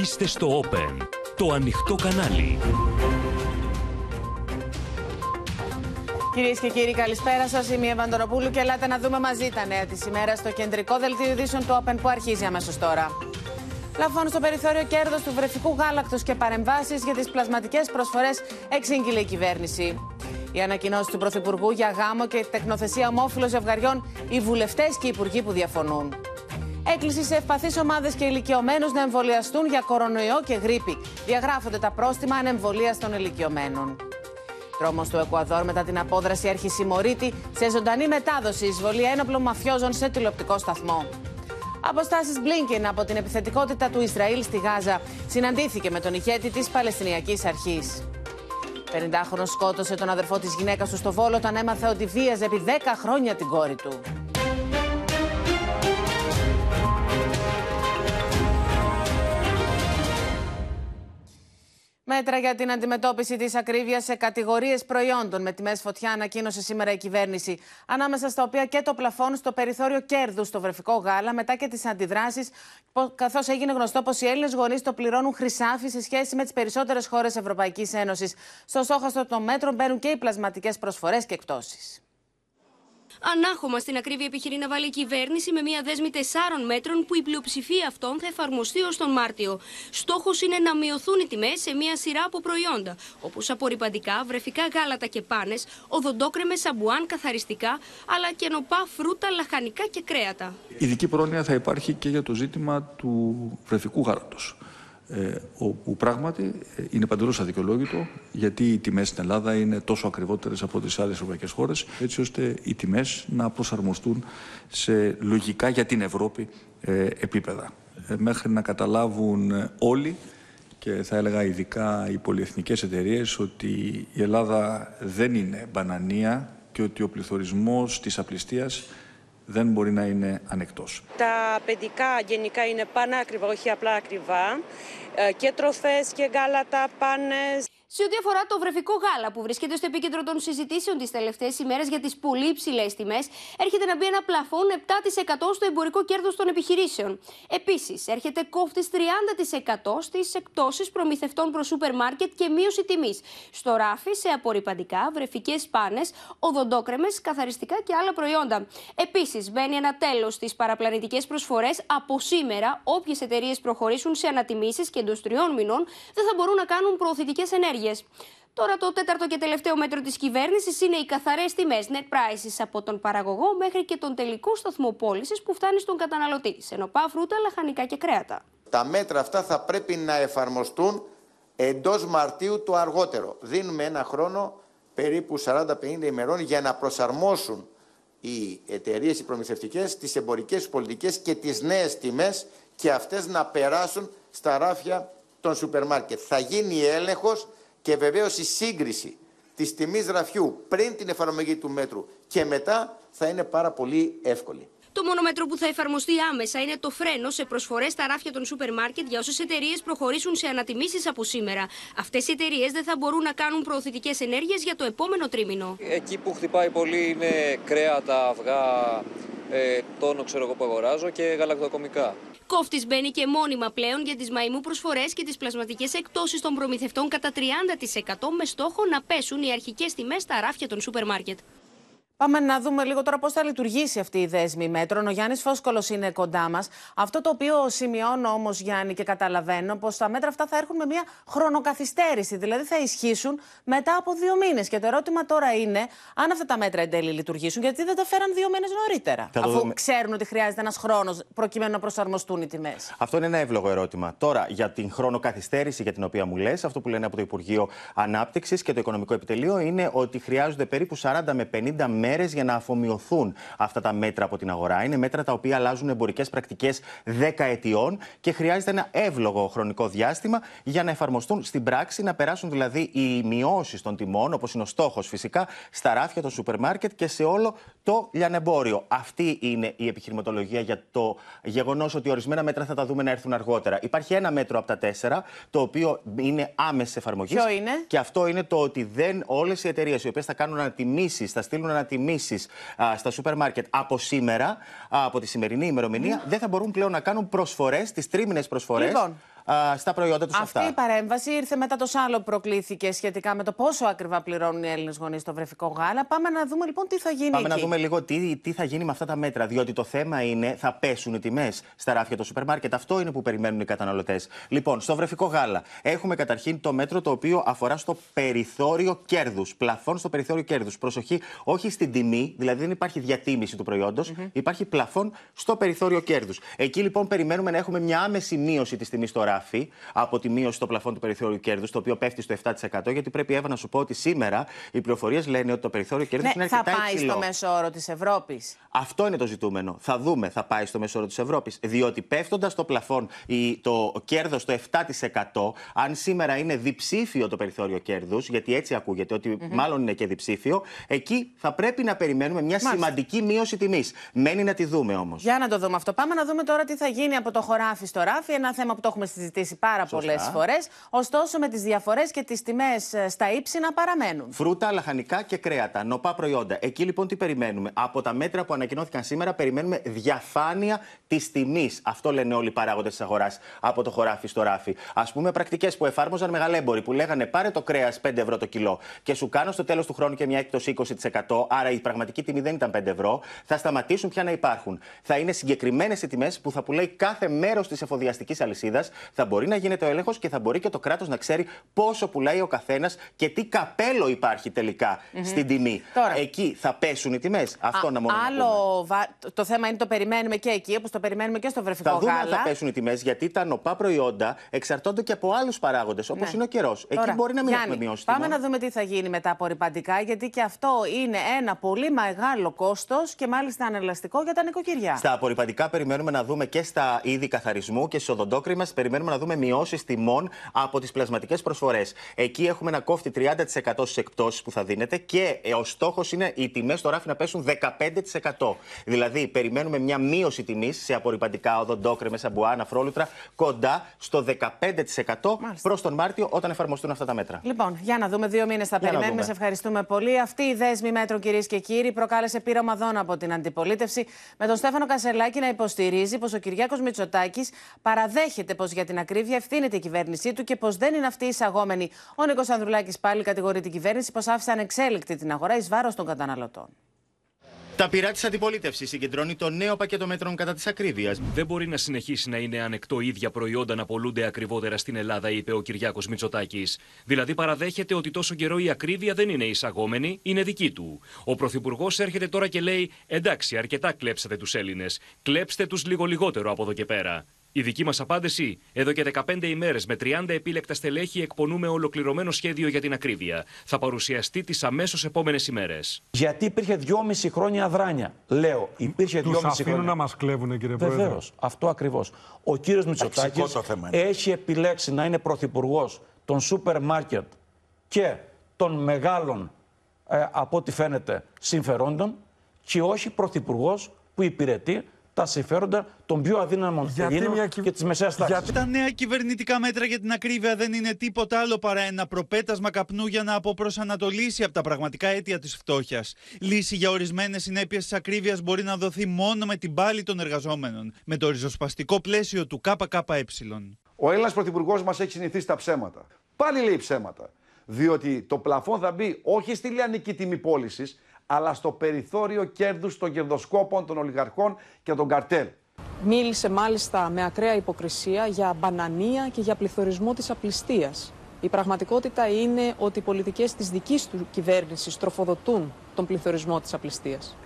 Είστε στο Open, το ανοιχτό κανάλι. Κυρίες και κύριοι, καλησπέρα σας. Είμαι η Ευαντονοπούλου και ελάτε να δούμε μαζί τα νέα της ημέρας στο κεντρικό δελτίο ειδήσεων του Open που αρχίζει αμέσως τώρα. Λαφών στο περιθώριο κέρδος του βρεφικού γάλακτος και παρεμβάσεις για τις πλασματικές προσφορές εξήγηλε η κυβέρνηση. Η ανακοινώση του Πρωθυπουργού για γάμο και τεχνοθεσία ομόφυλων ζευγαριών, οι βουλευτές και οι υπουργοί που διαφωνούν. Έκκληση σε ευπαθείς ομάδες και ηλικιωμένους να εμβολιαστούν για κορονοϊό και γρήπη. Διαγράφονται τα πρόστιμα ανεμβολίας των ηλικιωμένων. Τρόμος του Εκουαδόρ μετά την απόδραση έρχη Μωρίτη σε ζωντανή μετάδοση εισβολή ένοπλων μαφιόζων σε τηλεοπτικό σταθμό. Αποστάσεις Μπλίνκιν από την επιθετικότητα του Ισραήλ στη Γάζα συναντήθηκε με τον ηγέτη της Παλαιστινιακής Αρχής. 50χρονο σκότωσε τον αδερφό της γυναίκας του στο Βόλο όταν έμαθε ότι βίαζε επί 10 χρόνια την κόρη του. Μέτρα για την αντιμετώπιση της ακρίβειας σε κατηγορίες προϊόντων με τιμές φωτιά ανακοίνωσε σήμερα η κυβέρνηση. Ανάμεσα στα οποία και το πλαφόν στο περιθώριο κέρδους στο βρεφικό γάλα, μετά και τις αντιδράσεις, καθώς έγινε γνωστό πως οι Έλληνες γονείς το πληρώνουν χρυσάφι σε σχέση με τις περισσότερες χώρες Ευρωπαϊκής Ένωσης. Στο στόχαστρο των μέτρων μπαίνουν και οι πλασματικές προσφορές και εκτόσει. Ανάχωμα στην ακρίβεια επιχειρεί να βάλει η κυβέρνηση με μια δέσμη τεσσάρων μέτρων που η πλειοψηφία αυτών θα εφαρμοστεί ως τον Μάρτιο. Στόχος είναι να μειωθούν οι τιμές σε μια σειρά από προϊόντα, όπως απορριπαντικά, βρεφικά γάλατα και πάνες, οδοντόκρεμε, σαμπουάν, καθαριστικά, αλλά και νοπά φρούτα, λαχανικά και κρέατα. Ειδική πρόνοια θα υπάρχει και για το ζήτημα του βρεφικού γάλατος ε, όπου πράγματι ε, είναι παντελώς αδικαιολόγητο γιατί οι τιμές στην Ελλάδα είναι τόσο ακριβότερες από τις άλλες ευρωπαϊκές χώρες έτσι ώστε οι τιμές να προσαρμοστούν σε λογικά για την Ευρώπη ε, επίπεδα. μέχρι να καταλάβουν όλοι και θα έλεγα ειδικά οι πολυεθνικές εταιρείες ότι η Ελλάδα δεν είναι μπανανία και ότι ο πληθωρισμός της απληστίας δεν μπορεί να είναι ανεκτός. Τα παιδικά γενικά είναι πανάκριβα, όχι απλά ακριβά. Ε, και τροφές και γάλατα, πάνες. Σε ό,τι αφορά το βρεφικό γάλα που βρίσκεται στο επίκεντρο των συζητήσεων τις τελευταίες ημέρες για τις πολύ υψηλές τιμές, έρχεται να μπει ένα πλαφόν 7% στο εμπορικό κέρδος των επιχειρήσεων. Επίσης, έρχεται κόφτης 30% στις εκτόσει προμηθευτών προς σούπερ μάρκετ και μείωση τιμής. Στο ράφι, σε απορριπαντικά, βρεφικές πάνες, οδοντόκρεμες, καθαριστικά και άλλα προϊόντα. Επίσης, μπαίνει ένα τέλος στις παραπλανητικές προσφορές. Από σήμερα, όποιες εταιρείες προχωρήσουν σε ανατιμήσεις και εντός τριών μηνών δεν θα μπορούν να κάνουν προωθητικές ενέργειες. Τώρα το τέταρτο και τελευταίο μέτρο της κυβέρνησης είναι οι καθαρές τιμές net prices από τον παραγωγό μέχρι και τον τελικό σταθμό πώλησης που φτάνει στον καταναλωτή, σε νοπά, φρούτα, λαχανικά και κρέατα. Τα μέτρα αυτά θα πρέπει να εφαρμοστούν εντός Μαρτίου το αργότερο. Δίνουμε ένα χρόνο περίπου 40-50 ημερών για να προσαρμόσουν οι εταιρείες οι προμηθευτικές, τις εμπορικές πολιτικές και τις νέες τιμές και αυτές να περάσουν στα ράφια των σούπερ μάρκετ. Θα γίνει έλεγχος και βεβαίως η σύγκριση της τιμής ραφιού πριν την εφαρμογή του μέτρου και μετά θα είναι πάρα πολύ εύκολη. Το μόνο μέτρο που θα εφαρμοστεί άμεσα είναι το φρένο σε προσφορές στα ράφια των σούπερ μάρκετ για όσες εταιρείες προχωρήσουν σε ανατιμήσεις από σήμερα. Αυτές οι εταιρείες δεν θα μπορούν να κάνουν προωθητικές ενέργειες για το επόμενο τρίμηνο. Εκεί που χτυπάει πολύ είναι κρέατα, αυγά, ε, τόνο ξέρω εγώ που αγοράζω και γαλακτοκομικά. Κόφτης μπαίνει και μόνιμα πλέον για τις μαϊμού προσφορές και τις πλασματικές εκτόσει των προμηθευτών κατά 30% με στόχο να πέσουν οι αρχικές τιμές στα ράφια των σούπερ μάρκετ. Πάμε να δούμε λίγο τώρα πώς θα λειτουργήσει αυτή η δέσμη μέτρων. Ο Γιάννης Φόσκολο είναι κοντά μας. Αυτό το οποίο σημειώνω όμως, Γιάννη, και καταλαβαίνω πως τα μέτρα αυτά θα έρχουν με μια χρονοκαθυστέρηση. Δηλαδή θα ισχύσουν μετά από δύο μήνες. Και το ερώτημα τώρα είναι αν αυτά τα μέτρα εν τέλει λειτουργήσουν, γιατί δεν τα φέραν δύο μήνες νωρίτερα. Αφού δούμε. ξέρουν ότι χρειάζεται ένας χρόνος προκειμένου να προσαρμοστούν οι τιμές. Αυτό είναι ένα εύλογο ερώτημα. Τώρα, για την χρονοκαθυστέρηση για την οποία μου λες, αυτό που λένε από το Υπουργείο Ανάπτυξης και το Οικονομικό Επιτελείο είναι ότι χρειάζονται περίπου 40 με 50 μέρε μέρες για να αφομοιωθούν αυτά τα μέτρα από την αγορά. Είναι μέτρα τα οποία αλλάζουν εμπορικές πρακτικές 10 ετιών και χρειάζεται ένα εύλογο χρονικό διάστημα για να εφαρμοστούν στην πράξη, να περάσουν δηλαδή οι μειώσεις των τιμών, όπως είναι ο στόχος φυσικά, στα ράφια των σούπερ μάρκετ και σε όλο το λιανεμπόριο. Αυτή είναι η επιχειρηματολογία για το γεγονός ότι ορισμένα μέτρα θα τα δούμε να έρθουν αργότερα. Υπάρχει ένα μέτρο από τα τέσσερα, το οποίο είναι άμεσης εφαρμογής. Ποιο είναι; Και αυτό είναι το ότι δεν όλες οι εταιρείες οι οποίες θα κάνουν ανατιμήσεις, θα στείλουν ανατιμήσει στα σούπερ μάρκετ από σήμερα, από τη σημερινή ημερομηνία, δεν θα μπορούν πλέον να κάνουν προσφορές, τις τρίμηνες προσφορές. Λοιπόν. Α, στα προϊόντα τους αυτά. Αυτή η παρέμβαση ήρθε μετά το σάλο που προκλήθηκε σχετικά με το πόσο ακριβά πληρώνουν οι Έλληνες γονείς στο βρεφικό γάλα. Πάμε να δούμε λοιπόν τι θα γίνει. Πάμε εκεί. να δούμε λίγο τι, τι θα γίνει με αυτά τα μέτρα. Διότι το θέμα είναι θα πέσουν οι τιμές στα ράφια του σούπερ μάρκετ. Αυτό είναι που περιμένουν οι καταναλωτές. Λοιπόν, στο βρεφικό γάλα έχουμε καταρχήν το μέτρο το οποίο αφορά στο περιθώριο κέρδους. Πλαφόν στο περιθώριο κέρδους. Προσοχή, όχι στην τιμή, δηλαδή δεν υπάρχει διατίμηση του προϊόντος, υπάρχει πλαφόν στο περιθώριο κέρδους. Εκεί λοιπόν περιμένουμε να έχουμε μια άμεση μείωση της τιμής στο ράφι από τη μείωση στο πλαφόν του περιθώριου κέρδους, το οποίο πέφτει στο 7%. Γιατί πρέπει Εύα να σου πω ότι σήμερα οι πληροφορίες λένε ότι το περιθώριο κέρδους Ναι, είναι θα αρκετά πάει υψηλό. στο μέσο όρο της Ευρώπης. Αυτό είναι το ζητούμενο. Θα δούμε, θα πάει στο μέσο όρο της Ευρώπης. Διότι πέφτοντας το πλαφόν η- το κέρδος στο 7%, αν σήμερα είναι διψήφιο το περιθώριο κέρδους, γιατί έτσι ακούγεται ότι μάλλον είναι και διψήφιο, εκεί θα πρέπει να περιμένουμε μια σημαντική μείωση τιμής. Μένει να τη δούμε όμως. Για να το δούμε αυτό. Πάμε να δούμε τώρα τι θα γίνει από το χωράφι στο ράφι. Ένα θέμα που το έχουμε συζητήσει πάρα πολλές φορές. Ωστόσο, με τις διαφορές και τις τιμές στα ύψη να παραμένουν. Φρούτα, λαχανικά και κρέατα, νοπά προϊόντα. Εκεί λοιπόν τι περιμένουμε; Από τα μέτρα που ανακοινώθηκαν σήμερα, περιμένουμε διαφάνεια της τιμής. Αυτό λένε όλοι οι παράγοντες της αγοράς από το χωράφι στο ράφι. Α πούμε, πρακτικές που εφάρμοζαν μεγαλέμποροι που λέγανε πάρε το κρέας 5 ευρώ το κιλό και σου κάνω στο τέλος του χρόνου και μια έκπτωση 20%. Άρα η πραγματική τιμή δεν ήταν 5 ευρώ. Θα σταματήσουν πια να υπάρχουν. Θα είναι συγκεκριμένες οι τιμές που θα πουλάει κάθε μέρος της εφοδιαστικής αλυσίδας. Θα μπορεί να γίνεται ο έλεγχος και θα μπορεί και το κράτος να ξέρει πόσο πουλάει ο καθένας και τι καπέλο υπάρχει τελικά στην τιμή. Τώρα. Εκεί θα πέσουν οι τιμές. Αυτό Α, να μόνο. να πούμε. άλλο βα- το- Το θέμα είναι το περιμένουμε και εκεί, όπως το περιμένουμε και στο βρεφικό Θα δούμε αν γάλα. θα πέσουν οι τιμές, γιατί τα νοπά προϊόντα εξαρτώνται και από άλλους παράγοντες, όπως Ναι. είναι ο καιρός. Εκεί Τώρα, μπορεί να μην Γιάννη, έχουμε μειώσει Πάμε τιμών. να δούμε τι θα γίνει με τα απορριπαντικά, γιατί και αυτό είναι ένα πολύ μεγάλο κόστος και μάλιστα ανελαστικό για τα νοικοκυριά. Στα απορριπαντικά περιμένουμε να δούμε και στα είδη καθαρισμού και στι οδοντόκριμε περιμένουμε να δούμε μειώσεις τιμών από τις πλασματικές προσφορές. Εκεί έχουμε ένα κόφτη 30% στις εκπτώσεις που θα δίνεται και ε, ο στόχος είναι οι τιμές στο ράφι να πέσουν 15%. Δηλαδή, περιμένουμε μια μείωση τιμής σε απορριπαντικά, οδοντόκριμε, αμπουάνα, φρόλουτρα κοντά στο 15% προς τον Μάρτιο όταν εφαρμοστούν αυτά τα μέτρα. Λοιπόν, για να δούμε. Δύο μήνες θα Για να περιμένουμε. δούμε. Σε ευχαριστούμε πολύ. Αυτή η δέσμη μέτρων, κυρίες και κύριοι, προκάλεσε πείραμα δόνα από την αντιπολίτευση. Με τον Στέφανο Κασελάκη να υποστηρίζει πως ο Κυριάκος Μητσοτάκης παραδέχεται πως για την ακρίβεια ευθύνεται η κυβέρνησή του και πως δεν είναι αυτή η εισαγόμενη. Ο Νίκος Ανδρουλάκης πάλι κατηγορεί την κυβέρνηση πως άφησε ανεξέλεκτη την αγορά εις βάρος των καταναλωτών. Τα πειρά της αντιπολίτευσης συγκεντρώνει το νέο πακέτο μέτρων κατά της ακρίβειας. Δεν μπορεί να συνεχίσει να είναι ανεκτό ίδια προϊόντα να πολλούνται ακριβότερα στην Ελλάδα, είπε ο Κυριάκος Μητσοτάκης. Δηλαδή, παραδέχεται ότι τόσο καιρό η ακρίβεια δεν είναι εισαγόμενη, είναι δική του. Ο Πρωθυπουργός έρχεται τώρα και λέει: Εντάξει, αρκετά κλέψατε τους Έλληνες. Κλέψτε τους λίγο λιγότερο από εδώ και πέρα. Η δική μας απάντηση: Εδώ και 15 ημέρες με 30 επίλεκτα στελέχη εκπονούμε ολοκληρωμένο σχέδιο για την ακρίβεια. Θα παρουσιαστεί τις αμέσως επόμενες ημέρες. Γιατί υπήρχε δυόμιση χρόνια αδράνεια. Λέω, υπήρχε Τους δυόμιση αφήνουν χρόνια. να μας κλέβουν, κύριε Πρόεδρε. Βεβαίως. Αυτό ακριβώς. Ο κύριος Μητσοτάκης το θέμα είναι. έχει επιλέξει να είναι πρωθυπουργός των σούπερ μάρκετ και των μεγάλων, ε, από ό,τι φαίνεται, συμφερόντων και όχι πρωθυπουργός που υπηρετεί τα συμφέροντα των πιο αδύναμων Γιατί Ελλήνων μια κυ- και της μεσαίας τάξης. Γιατί- Τα νέα κυβερνητικά μέτρα για την ακρίβεια δεν είναι τίποτα άλλο παρά ένα προπέτασμα καπνού για να αποπροσανατολίσει από τα πραγματικά αίτια της φτώχειας. Λύση για ορισμένες συνέπειες της ακρίβειας μπορεί να δοθεί μόνο με την πάλη των εργαζόμενων, με το ριζοσπαστικό πλαίσιο του ΚΚΕ. Ο Έλληνας Πρωθυπουργός μας έχει συνηθίσει τα ψέματα. Πάλι λέει ψέματα. Διότι το πλαφόν θα μπει όχι στη λιανική τιμή πώλησης, αλλά στο περιθώριο κέρδους των κερδοσκόπων, των ολιγαρχών και των καρτέλ. Μίλησε μάλιστα με ακραία υποκρισία για μπανανία και για πληθωρισμό της απληστίας. Η πραγματικότητα είναι ότι οι πολιτικές της δικής του κυβέρνησης τροφοδοτούν τον πληθωρισμό της απληστίας.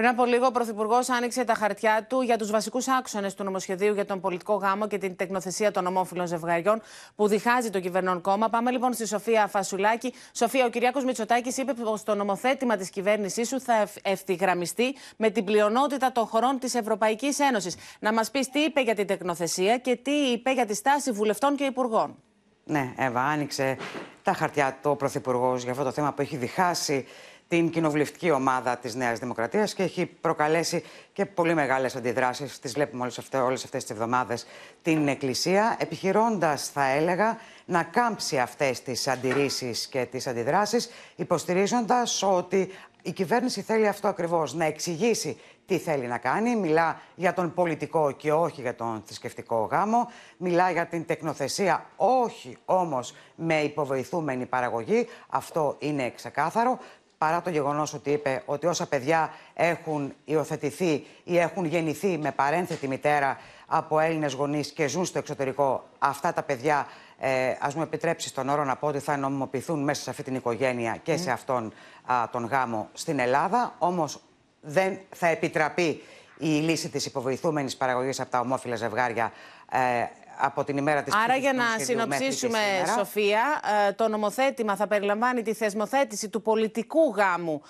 Πριν από λίγο, ο Πρωθυπουργός άνοιξε τα χαρτιά του για τους βασικούς άξονες του νομοσχεδίου για τον πολιτικό γάμο και την τεκνοθεσία των ομόφυλων ζευγαριών που διχάζει το κυβερνών κόμμα. Πάμε λοιπόν στη Σοφία Φασουλάκη. Σοφία, ο Κυριάκος Μητσοτάκης είπε πως το νομοθέτημα της κυβέρνησής σου θα ευ- ευθυγραμμιστεί με την πλειονότητα των χωρών της Ευρωπαϊκής Ένωσης. Να μας πεις τι είπε για την τεκνοθεσία και τι είπε για τη στάση βουλευτών και υπουργών. Ναι, Εύα, άνοιξε τα χαρτιά του ο Πρωθυπουργός για αυτό το θέμα που έχει διχάσει την κοινοβουλευτική ομάδα της Νέας Δημοκρατίας και έχει προκαλέσει και πολύ μεγάλες αντιδράσεις. Τις βλέπουμε όλες αυτές, όλες αυτές τις εβδομάδες την Εκκλησία, επιχειρώντας, θα έλεγα, να κάμψει αυτές τις αντιρρήσεις και τις αντιδράσεις, υποστηρίζοντας ότι η κυβέρνηση θέλει αυτό ακριβώς, να εξηγήσει τι θέλει να κάνει. Μιλά για τον πολιτικό και όχι για τον θρησκευτικό γάμο. Μιλά για την τεκνοθεσία, όχι όμως με υποβοηθούμενη παραγωγή. Αυτό είναι ξεκάθαρο. Παρά το γεγονός ότι είπε ότι όσα παιδιά έχουν υιοθετηθεί ή έχουν γεννηθεί με παρένθετη μητέρα από Έλληνες γονείς και ζουν στο εξωτερικό, αυτά τα παιδιά, ε, ας μου επιτρέψεις τον όρο να πω ότι θα νομιμοποιηθούν μέσα σε αυτή την οικογένεια και σε αυτόν τον γάμο στην Ελλάδα. Όμως δεν θα επιτραπεί η λύση της υποβοηθούμενης παραγωγής από τα ομόφυλα ζευγάρια ε, από την ημέρα της Άρα για να συνοψίσουμε, Σοφία, ε, το νομοθέτημα θα περιλαμβάνει τη θεσμοθέτηση του πολιτικού γάμου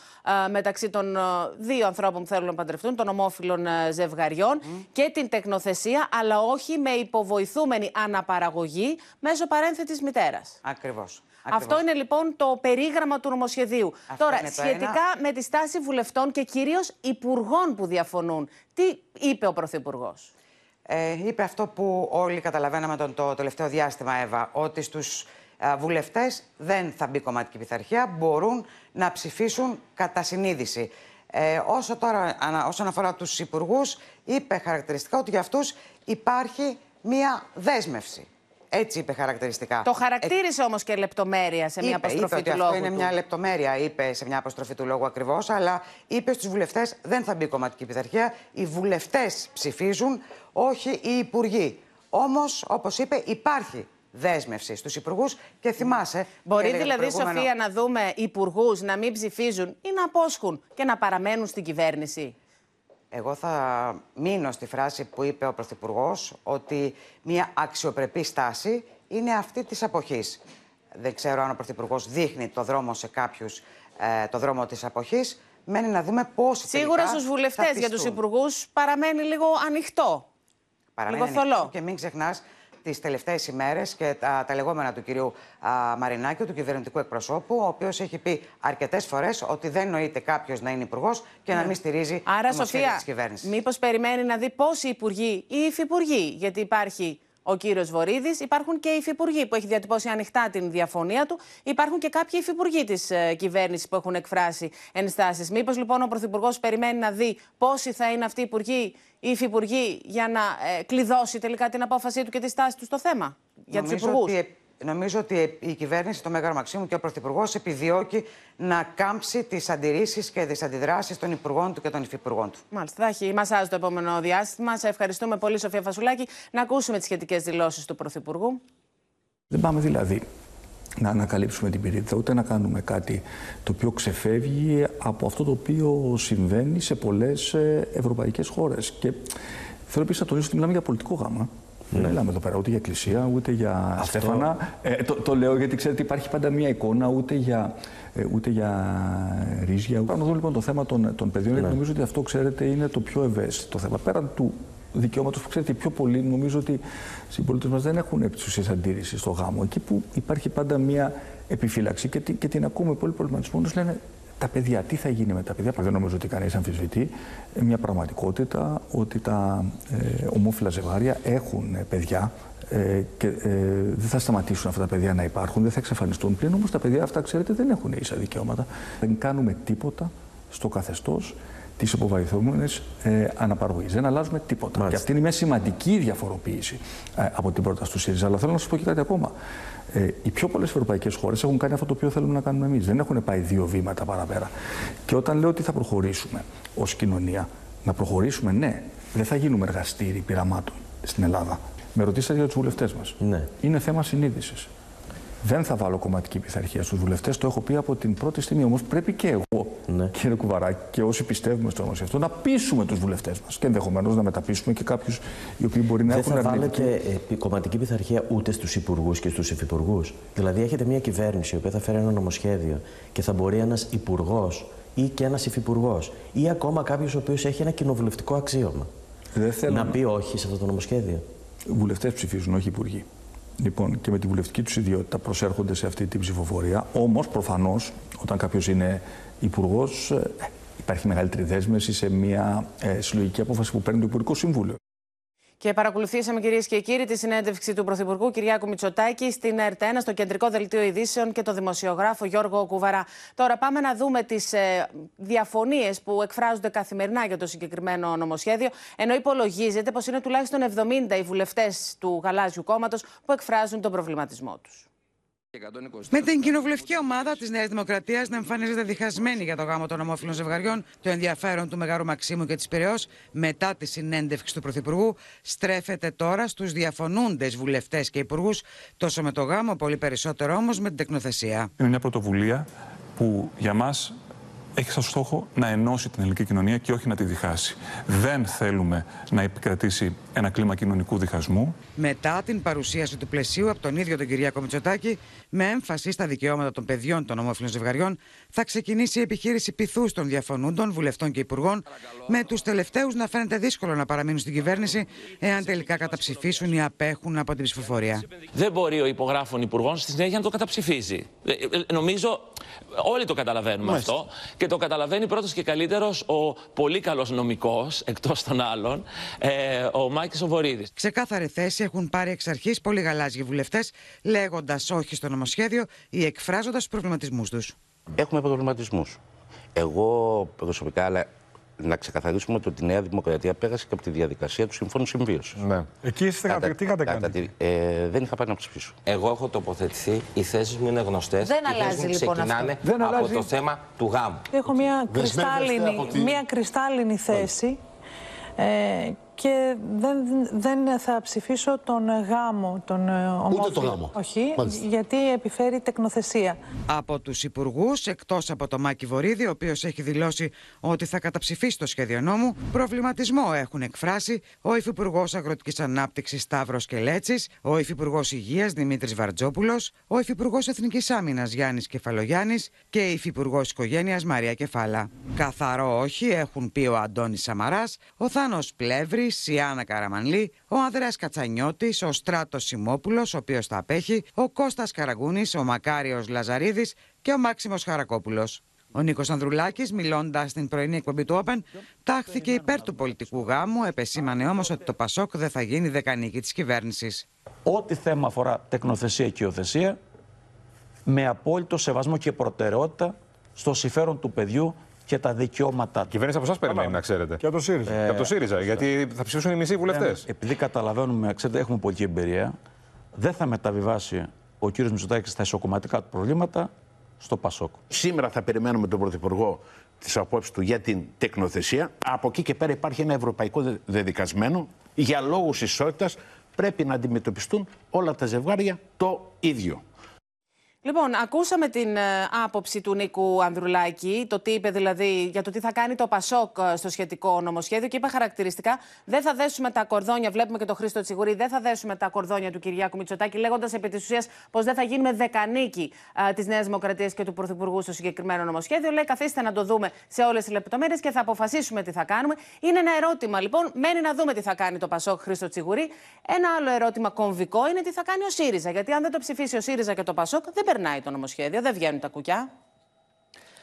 ε, μεταξύ των ε, δύο ανθρώπων που θέλουν να παντρευτούν, των ομόφυλων ζευγαριών και την τεκνοθεσία, αλλά όχι με υποβοηθούμενη αναπαραγωγή μέσω παρένθετης μητέρας. Ακριβώς. Αυτό είναι λοιπόν το περίγραμμα του νομοσχεδίου. Τώρα, σχετικά με τη στάση βουλευτών και κυρίως υπουργών που διαφωνούν, τι είπε ο Πρωθυπουργός; Ε, είπε αυτό που όλοι καταλαβαίναμε τον, το τελευταίο διάστημα, Εύα, ότι στους α, βουλευτές δεν θα μπει κομματική πειθαρχία, μπορούν να ψηφίσουν κατά συνείδηση. Ε, όσο τώρα, όσον αφορά τους υπουργούς, είπε χαρακτηριστικά ότι για αυτούς υπάρχει μία δέσμευση. Έτσι είπε χαρακτηριστικά. Το χαρακτήρισε ε, όμως και λεπτομέρεια σε μια αποστροφή είπε του λόγου. Αυτό είναι μια λεπτομέρεια, είπε σε μια αποστροφή του λόγου ακριβώς, αλλά είπε στους βουλευτές δεν θα μπει κομματική πειθαρχία. Οι βουλευτές ψηφίζουν, όχι οι υπουργοί. Όμως, όπως είπε, υπάρχει δέσμευση στους υπουργούς και θυμάσαι. Μπορεί δηλαδή, προηγούμενο... Σοφία, να δούμε υπουργούς να μην ψηφίζουν ή να απόσχουν και να παραμένουν στην κυβέρνηση; Εγώ θα μείνω στη φράση που είπε ο Πρωθυπουργός ότι μια αξιοπρεπή στάση είναι αυτή της αποχής. Δεν ξέρω αν ο Πρωθυπουργός δείχνει το δρόμο σε κάποιους, ε, το δρόμο της αποχής. Μένει να δούμε πώς Σίγουρα στους βουλευτές, για τους υπουργούς παραμένει λίγο ανοιχτό. Παραμένει λίγο θολό. Και μην ξεχνάς τις τελευταίες ημέρες και τα, τα λεγόμενα του κυρίου α, Μαρινάκη, του κυβερνητικού εκπροσώπου, ο οποίος έχει πει αρκετές φορές ότι δεν νοείται κάποιος να είναι υπουργός και να ναι. μην στηρίζει Άρα, το της κυβέρνησης. Μήπως περιμένει να δει πόσοι υπουργοί ή υφυπουργοί, γιατί υπάρχει ο κύριος Βορύδης. Υπάρχουν και υφυπουργοί που έχει διατυπώσει ανοιχτά την διαφωνία του. Υπάρχουν και κάποιοι υφυπουργοί της ε, κυβέρνησης που έχουν εκφράσει ενστάσεις. Μήπως λοιπόν ο Πρωθυπουργός περιμένει να δει πόσοι θα είναι αυτοί οι υπουργοί ή υφυπουργοί για να ε, κλειδώσει τελικά την απόφασή του και τη στάση του στο θέμα για τους υπουργούς; Νομίζω ότι η κυβέρνηση, το Μέγαρο Μαξίμου και ο Πρωθυπουργός επιδιώκει να κάμψει τις αντιρρήσεις και τις αντιδράσεις των υπουργών του και των υφυπουργών του. Μάλιστα, θα έχει μασάζ το επόμενο διάστημα. Σε ευχαριστούμε πολύ, Σοφία Φασουλάκη. Να ακούσουμε τις σχετικές δηλώσεις του Πρωθυπουργού. Δεν πάμε δηλαδή να ανακαλύψουμε την πυρίτιδα, ούτε να κάνουμε κάτι το οποίο ξεφεύγει από αυτό το οποίο συμβαίνει σε πολλές ε, ευρωπαϊκές χώρες. Και θέλω επίσης να τονίσω ότι μιλάμε για πολιτικό γάμα. Δεν μιλάμε εδώ πέρα ούτε για εκκλησία, ούτε για Αυτό... στέφανα. Ε, το, το λέω γιατί ξέρετε υπάρχει πάντα μία εικόνα ούτε για, ε, ούτε για ρίζια. Πάνω εδώ λοιπόν το θέμα των, των παιδιών, ναι. νομίζω ότι αυτό ξέρετε είναι το πιο ευαίσθητο θέμα. Πέραν του δικαιώματος που ξέρετε πιο πολύ, νομίζω ότι οι συμπολίτες μας δεν έχουν επί αντίρρησης στο γάμο. Εκεί που υπάρχει πάντα μία επιφύλαξη και, και την ακούμε πολύ προβληματισμό, λένε τα παιδιά, τι θα γίνει με τα παιδιά. Δεν νομίζω ότι κανείς αμφισβητεί ε, μια πραγματικότητα ότι τα ε, ομόφυλα ζευγάρια έχουν ε, παιδιά ε, και ε, δεν θα σταματήσουν αυτά τα παιδιά να υπάρχουν, δεν θα εξαφανιστούν. Πλην όμως τα παιδιά αυτά, ξέρετε, δεν έχουν ίσα δικαιώματα. Δεν κάνουμε τίποτα στο καθεστώς τη υποβαϊθούμενη ε, αναπαραγωγή. Δεν αλλάζουμε τίποτα. Μάλιστα. Και αυτή είναι μια σημαντική διαφοροποίηση ε, από την πρόταση του ΣΥΡΙΖΑ. Αλλά θέλω να σας πω και κάτι ακόμα. Ε, οι πιο πολλές ευρωπαϊκές χώρες έχουν κάνει αυτό το οποίο θέλουμε να κάνουμε εμείς. Δεν έχουν πάει δύο βήματα παραπέρα. Και όταν λέω ότι θα προχωρήσουμε ως κοινωνία, να προχωρήσουμε, ναι, δεν θα γίνουμε εργαστήρι πειραμάτων στην Ελλάδα. Με ρωτήσατε για τους βουλευτές μας. Ναι. Είναι θέμα συνείδησης. Δεν θα βάλω κομματική πειθαρχία στους βουλευτές. Το έχω πει από την πρώτη στιγμή. Όμως πρέπει και εγώ, ναι. κύριε Κουβαράκη, και όσοι πιστεύουμε στο αυτό, να πείσουμε τους βουλευτές μας. Και ενδεχομένως να μεταπίσουμε και κάποιους οι οποίοι μπορεί να Δεν έχουν Δεν θα βάλετε ε, κομματική πειθαρχία ούτε στους υπουργούς και στους υφυπουργούς. Δηλαδή, έχετε μια κυβέρνηση η οποία θα φέρει ένα νομοσχέδιο και θα μπορεί ένας υπουργός ή και ένας υφυπουργός ή ακόμα κάποιος ο οποίος έχει ένα κοινοβουλευτικό αξίωμα να πει όχι σε αυτό το νομοσχέδιο. Βουλευτές ψηφίζουν, όχι υπουργοί λοιπόν, και με τη βουλευτική τους ιδιότητα προσέρχονται σε αυτή την ψηφοφορία. Όμως, προφανώς, όταν κάποιος είναι υπουργός, ε, υπάρχει μεγαλύτερη δέσμευση σε μια ε, συλλογική απόφαση που παίρνει το Υπουργικό Συμβούλιο. Και παρακολουθήσαμε κυρίες και κύριοι τη συνέντευξη του Πρωθυπουργού Κυριάκου Μητσοτάκη στην ΕΡΤ1 στο κεντρικό δελτίο ειδήσεων και το δημοσιογράφο Γιώργο Κουβαρά. Τώρα πάμε να δούμε τις ε, διαφωνίες που εκφράζονται καθημερινά για το συγκεκριμένο νομοσχέδιο. Ενώ υπολογίζεται πως είναι τουλάχιστον 70 οι βουλευτές του Γαλάζιου Κόμματος που εκφράζουν τον προβληματισμό τους. Με την κοινοβουλευτική ομάδα της Νέας Δημοκρατίας να εμφανίζεται διχασμένη για το γάμο των ομόφυλων ζευγαριών, το ενδιαφέρον του Μεγάρου Μαξίμου και της Πυραιός μετά τη συνέντευξη του Πρωθυπουργού στρέφεται τώρα στους διαφωνούντες βουλευτές και υπουργούς, τόσο με το γάμο, πολύ περισσότερο όμως με την τεκνοθεσία. Είναι μια πρωτοβουλία που για μας έχει σαν στόχο να ενώσει την ελληνική κοινωνία και όχι να τη διχάσει. Δεν θέλουμε να επικρατήσει ένα κλίμα κοινωνικού διχασμού. Μετά την παρουσίαση του πλαισίου από τον ίδιο τον Κυριάκο Μητσοτάκη, με έμφαση στα δικαιώματα των παιδιών των ομόφυλων ζευγαριών, θα ξεκινήσει η επιχείρηση πυθούς των διαφωνούντων, βουλευτών και υπουργών, με τους τελευταίους να φαίνεται δύσκολο να παραμείνουν στην κυβέρνηση, εάν τελικά καταψηφίσουν ή απέχουν από την ψηφοφορία. Δεν μπορεί ο υπογράφων υπουργών στη συνέχεια να το καταψηφίσει. Ε, ε, νομίζω όλοι το καταλαβαίνουμε αυτό και το καταλαβαίνει πρώτος και καλύτερος ο πολύ καλός νομικός, εκτός των άλλων, ε, ο Μάκη Οβορίδη. Ξεκάθαρη θέση έχουν πάρει εξ αρχής πολλοί γαλάζιοι βουλευτές, λέγοντας όχι στο νομοσχέδιο ή εκφράζοντας τους προβληματισμούς τους. Έχουμε προβληματισμούς. Εγώ προσωπικά, αλλά να ξεκαθαρίσουμε ότι η Νέα Δημοκρατία πέρασε και από τη διαδικασία του Συμφώνου Συμβίωσης. Ναι. Εκεί είστε κατά, τι είχατε κάνει; ε, δεν είχα πάει να ψηφίσω. Εγώ έχω τοποθετηθεί, οι θέσεις μου είναι γνωστές. Δεν αλλάζει λοιπόν ξεκινάνε αυτό. από αλλάζει. το θέμα του γάμου. Έχω μια κρυστάλλινη, τη... μια κρυστάλλινη θέση. Ε, και δεν, δεν θα ψηφίσω τον γάμο, τον ομόφυλο. Ούτε το γάμο. Όχι, γιατί επιφέρει τεκνοθεσία. Από τους υπουργούς, εκτός από το Μάκη Βορύδη, ο οποίος έχει δηλώσει ότι θα καταψηφίσει το σχέδιο νόμου, προβληματισμό έχουν εκφράσει ο Υφυπουργός Αγροτικής Ανάπτυξης Σταύρος Κελέτσης, ο Υφυπουργός Υγείας Δημήτρης Βαρτζόπουλος, ο Υφυπουργός Εθνικής Άμυνας Γιάννης Κεφαλογιάννης και η Υφυπουργός Οικογένειας Μαρία Κεφάλα. Καθαρό όχι έχουν πει ο Αντώνης Σαμαράς, ο Θάνος Πλεύρη, η Άννα Καραμανλή, ο Ανδρέας Κατσανιώτης, ο Στράτος Σιμόπουλος, ο οποίος θα απέχει, ο Κώστας Καραγούνης, ο Μακάριος Λαζαρίδης και ο Μάξιμος Χαρακόπουλος. Ο Νίκος Ανδρουλάκης, μιλώντας στην πρωινή εκπομπή του Open, τάχθηκε υπέρ του πολιτικού γάμου, επεσήμανε όμως ότι το Πασόκ δεν θα γίνει δεκανίκη της κυβέρνησης. Ό,τι θέμα αφορά τεκνοθεσία και υιοθεσία, με απόλυτο σεβασμό και προτεραιότητα στο συμφέρον του παιδιού και τα δικαιώματά του. Η κυβέρνηση από εσάς περιμένει, να ξέρετε. Και από το ΣΥΡΙΖΑ. Ε, και από το ΣΥΡΙΖΑ, γιατί θα ψηφίσουν οι μισοί βουλευτές. Ε, επειδή καταλαβαίνουμε, ξέρετε, έχουμε πολιτική εμπειρία, δεν θα μεταβιβάσει ο κύριος Μητσοτάκης τα ισοκομματικά του προβλήματα στο Πασόκ. Σήμερα θα περιμένουμε τον Πρωθυπουργό τι απόψει του για την τεκνοθεσία. Από εκεί και πέρα υπάρχει ένα ευρωπαϊκό δεδικασμένο. Για λόγους ισότητας πρέπει να αντιμετωπιστούν όλα τα ζευγάρια το ίδιο. Λοιπόν, ακούσαμε την ε, άποψη του Νίκου Ανδρουλάκη, το τι είπε δηλαδή για το τι θα κάνει το Πασόκ ε, στο σχετικό νομοσχέδιο και είπε χαρακτηριστικά δεν θα δέσουμε τα κορδόνια, βλέπουμε και το Χρήστο Τσιγουρή, δεν θα δέσουμε τα κορδόνια του Κυριάκου Μητσοτάκη, λέγοντας επί της ουσίας πως δεν θα γίνουμε δεκανίκη της Νέας Δημοκρατίας και του Πρωθυπουργού στο συγκεκριμένο νομοσχέδιο. Λέει, καθίστε να το δούμε σε όλες τις λεπτομέρειες και θα αποφασίσουμε τι θα κάνουμε. Είναι ένα ερώτημα λοιπόν, μένει να δούμε τι θα κάνει το Πασόκ Χρήστο Τσιγουρή. Ένα άλλο ερώτημα κομβικό είναι τι θα κάνει ο ΣΥΡΙΖΑ. Γιατί αν δεν το ψηφίσει ο ΣΥΡΙΖΑ και το Πασόκ, δεν περνάει το νομοσχέδιο, δεν βγαίνουν τα κουκιά.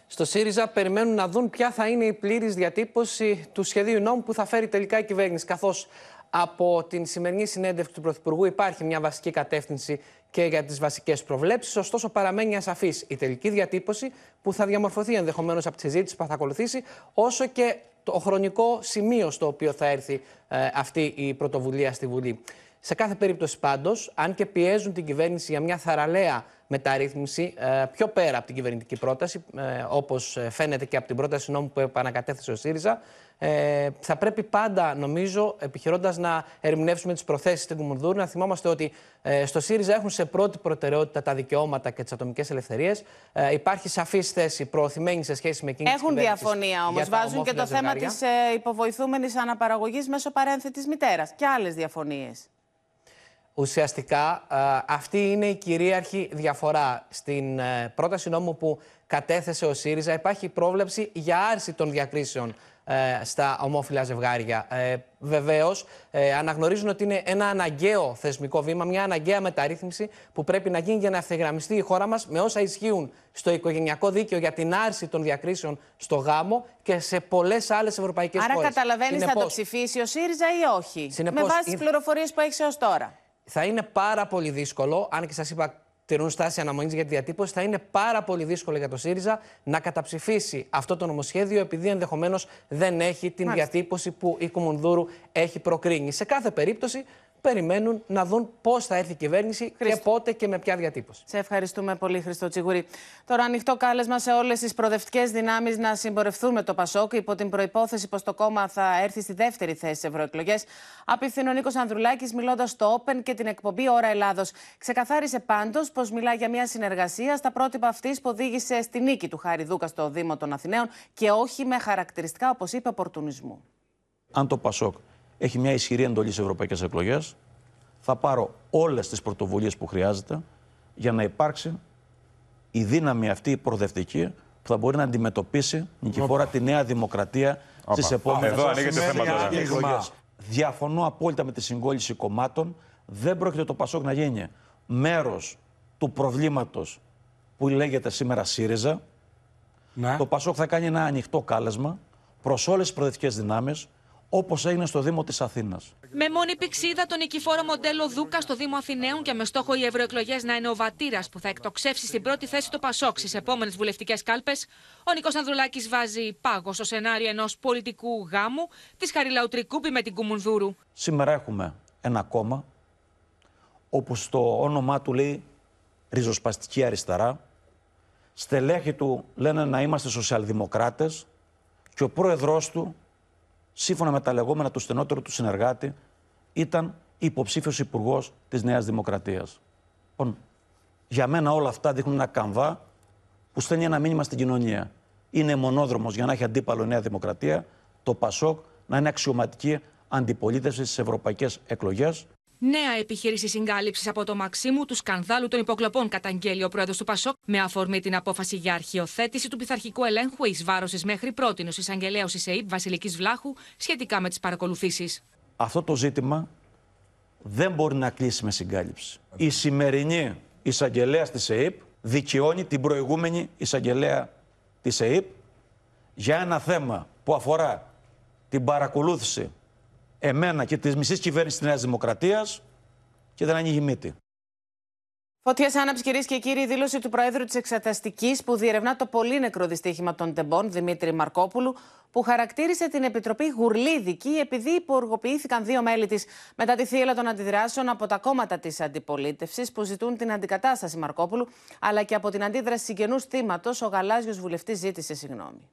Στο ΣΥΡΙΖΑ περιμένουν να δουν ποια θα είναι η πλήρης διατύπωση του σχεδίου νόμου που θα φέρει τελικά η κυβέρνηση. Καθώς από την σημερινή συνέντευξη του Πρωθυπουργού υπάρχει μια βασική κατεύθυνση και για τις βασικές προβλέψεις. Ωστόσο, παραμένει ασαφής η τελική διατύπωση που θα διαμορφωθεί ενδεχομένως από τη συζήτηση που θα ακολουθήσει, όσο και το χρονικό σημείο στο οποίο θα έρθει ε, αυτή η πρωτοβουλία στη Βουλή. Σε κάθε περίπτωση πάντως, αν και πιέζουν την κυβέρνηση για μια θαραλέα μεταρρύθμιση ε, πιο πέρα από την κυβερνητική πρόταση, ε, όπως φαίνεται και από την πρόταση νόμου που επανακατέθεσε ο ΣΥΡΙΖΑ, ε, θα πρέπει πάντα, νομίζω, επιχειρώντας να ερμηνεύσουμε τις προθέσεις του Κουμουνδούρου, να θυμόμαστε ότι ε, στο ΣΥΡΙΖΑ έχουν σε πρώτη προτεραιότητα τα δικαιώματα και τις ατομικές ελευθερίες. Ε, υπάρχει σαφής θέση προωθημένη σε σχέση με εκείνη Έχουν διαφωνία όμως. Βάζουν και το θέμα της ε, υποβοηθούμενης αναπαραγωγής μέσω παρένθετης μητέρας και άλλες διαφωνίες. Ουσιαστικά αυτή είναι η κυρίαρχη διαφορά. Στην ε, πρόταση νόμου που κατέθεσε ο ΣΥΡΙΖΑ υπάρχει πρόβλεψη για άρση των διακρίσεων ε, στα ομόφυλα ζευγάρια. Ε, Βεβαίως, ε, αναγνωρίζουν ότι είναι ένα αναγκαίο θεσμικό βήμα, μια αναγκαία μεταρρύθμιση που πρέπει να γίνει για να ευθυγραμμιστεί η χώρα μας με όσα ισχύουν στο οικογενειακό δίκαιο για την άρση των διακρίσεων στο γάμο και σε πολλές άλλες ευρωπαϊκές χώρες. Άρα, καταλαβαίνεις, θα το ψηφίσει ο ΣΥΡΙΖΑ ή όχι. Συνεπώς, με βάση τις πληροφορίες που έχεις έως τώρα; Θα είναι πάρα πολύ δύσκολο, αν και σας είπα τηρούν στάση αναμονής για τη διατύπωση, θα είναι πάρα πολύ δύσκολο για το ΣΥΡΙΖΑ να καταψηφίσει αυτό το νομοσχέδιο, επειδή ενδεχομένως δεν έχει την διατύπωση που η Κουμουνδούρου έχει προκρίνει. Σε κάθε περίπτωση, περιμένουν να δουν πώς θα έρθει η κυβέρνηση Χριστό. και πότε και με ποια διατύπωση. Σε ευχαριστούμε πολύ, Χριστό Τσιγουρή. Τώρα, ανοιχτό κάλεσμα σε όλες τις προοδευτικές δυνάμεις να συμπορευτούν με το Πασόκ υπό την προπόθεση πως το κόμμα θα έρθει στη δεύτερη θέση στι ευρωεκλογές. Απευθύνω ο Νίκος Ανδρουλάκης, μιλώντας στο Open και την εκπομπή Ωρα Ελλάδος. Ξεκαθάρισε πάντως πως μιλά για μια συνεργασία στα πρότυπα αυτής που οδήγησε στη νίκη του Χάρη Δούκα στο Δήμο των Αθηναίων και όχι με χαρακτηριστικά, όπως είπε, οπορτουνισμού. Αν το Πασόκ έχει μια ισχυρή εντολή σε ευρωπαϊκές εκλογές. Θα πάρω όλες τις πρωτοβουλίες που χρειάζεται για να υπάρξει η δύναμη αυτή η προοδευτική που θα μπορεί να αντιμετωπίσει νικηφόρα τη νέα δημοκρατία στις επόμενες εκλογές. Διαφωνώ απόλυτα με τη συγκόλληση κομμάτων. Δεν πρόκειται το Πασόκ να γίνει μέρος του προβλήματος που λέγεται σήμερα ΣΥΡΙΖΑ. Ναι. Το Πασόκ θα κάνει ένα ανοιχτό κάλεσμα προς όλες τις προοδευτικές δυνάμεις όπως έγινε στο Δήμο της Αθήνας. Με μόνη πηξίδα τον νικηφόρο μοντέλο Δούκα στο Δήμο Αθηναίων και με στόχο οι ευρωεκλογές να είναι ο βατήρας που θα εκτοξεύσει στην πρώτη θέση το Πασόκ στις επόμενες βουλευτικές κάλπες, ο Νικό Ανδρουλάκης βάζει πάγο στο σενάριο ενός πολιτικού γάμου της Χαριλαουτρικούπη με την Κουμουνδούρου. Σήμερα έχουμε ένα κόμμα όπου στο όνομά του λέει ριζοσπαστική αριστερά. Στελέχη του λένε να είμαστε σοσιαλδημοκράτες και ο πρόεδρός του σύμφωνα με τα λεγόμενα του στενότερου του συνεργάτη, ήταν υποψήφιος υπουργός της Νέας Δημοκρατίας. Λοιπόν, για μένα όλα αυτά δείχνουν ένα καμβά που στέλνει ένα μήνυμα στην κοινωνία. Είναι μονόδρομος για να έχει αντίπαλο η Νέα Δημοκρατία, το Πασόκ να είναι αξιωματική αντιπολίτευση στις ευρωπαϊκές εκλογές Νέα επιχείρηση συγκάλυψης από το Μαξίμου του σκανδάλου των υποκλοπών, καταγγέλει ο πρόεδρος του Πασόκ, με αφορμή την απόφαση για αρχιοθέτηση του πειθαρχικού ελέγχου εις βάρο τη μέχρι πρώτη ω εισαγγελέα τη ΕΕΠ Βασιλικής Βλάχου σχετικά με τις παρακολουθήσεις. Αυτό το ζήτημα δεν μπορεί να κλείσει με συγκάλυψη. Η σημερινή εισαγγελέα της ΕΕΠ δικαιώνει την προηγούμενη εισαγγελέα της ΕΕΠ για ένα θέμα που αφορά την παρακολούθηση εμένα και τη μισή κυβέρνηση της Νέας Δημοκρατίας και δεν ανοίγει μύτη. Φωτιές άναψη, κυρίες και κύριοι, η δήλωση του Προέδρου της Εξεταστικής που διερευνά το πολύ νεκρό δυστύχημα των τεμπών, Δημήτρη Μαρκόπουλου, που χαρακτήρισε την Επιτροπή γουρλίδικη επειδή υποργοποιήθηκαν δύο μέλη της μετά τη θύελα των αντιδράσεων από τα κόμματα της αντιπολίτευσης που ζητούν την αντικατάσταση Μαρκόπουλου, αλλά και από την αντίδραση συγγενούς θύματος, ο γαλάζιος βουλευτής ζήτησε συγγνώμη.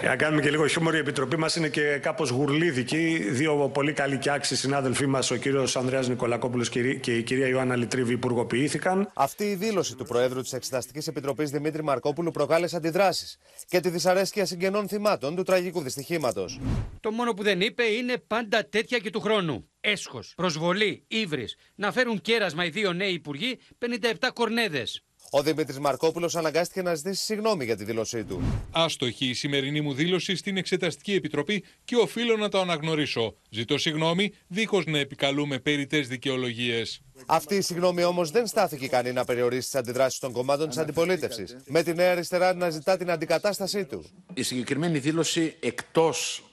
Για να κάνουμε και λίγο χιούμορ, η επιτροπή μας είναι και κάπως γουρλίδικη. Δύο πολύ καλοί και άξιοι συνάδελφοί μας, ο κύριος Ανδρέας Νικολακόπουλος και η κυρία Ιωάννα Λιτρίβη, υπουργοποιήθηκαν. Αυτή η δήλωση του Προέδρου της Εξεταστικής Επιτροπής Δημήτρη Μαρκόπουλου προκάλεσε αντιδράσεις και τη δυσαρέσκεια συγγενών θυμάτων του τραγικού δυστυχήματος. Το μόνο που δεν είπε είναι πάντα τέτοια και του χρόνου. Έσχος, προσβολή, ύβρις. Να φέρουν κέρασμα οι δύο νέοι υπουργοί 57 κορνέδες. Ο Δημήτρης Μαρκόπουλος αναγκάστηκε να ζητήσει συγγνώμη για τη δήλωσή του. Άστοχη η σημερινή μου δήλωση στην Εξεταστική Επιτροπή και οφείλω να το αναγνωρίσω. Ζητώ συγγνώμη, δίχως να επικαλούμε περιττές δικαιολογίες. Αυτή η συγγνώμη όμως δεν στάθηκε ικανή να περιορίσει τις αντιδράσεις των κομμάτων της αντιπολίτευσης. Με τη Νέα Αριστερά να ζητά την αντικατάστασή του. Η συγκεκριμένη δήλωση εκτός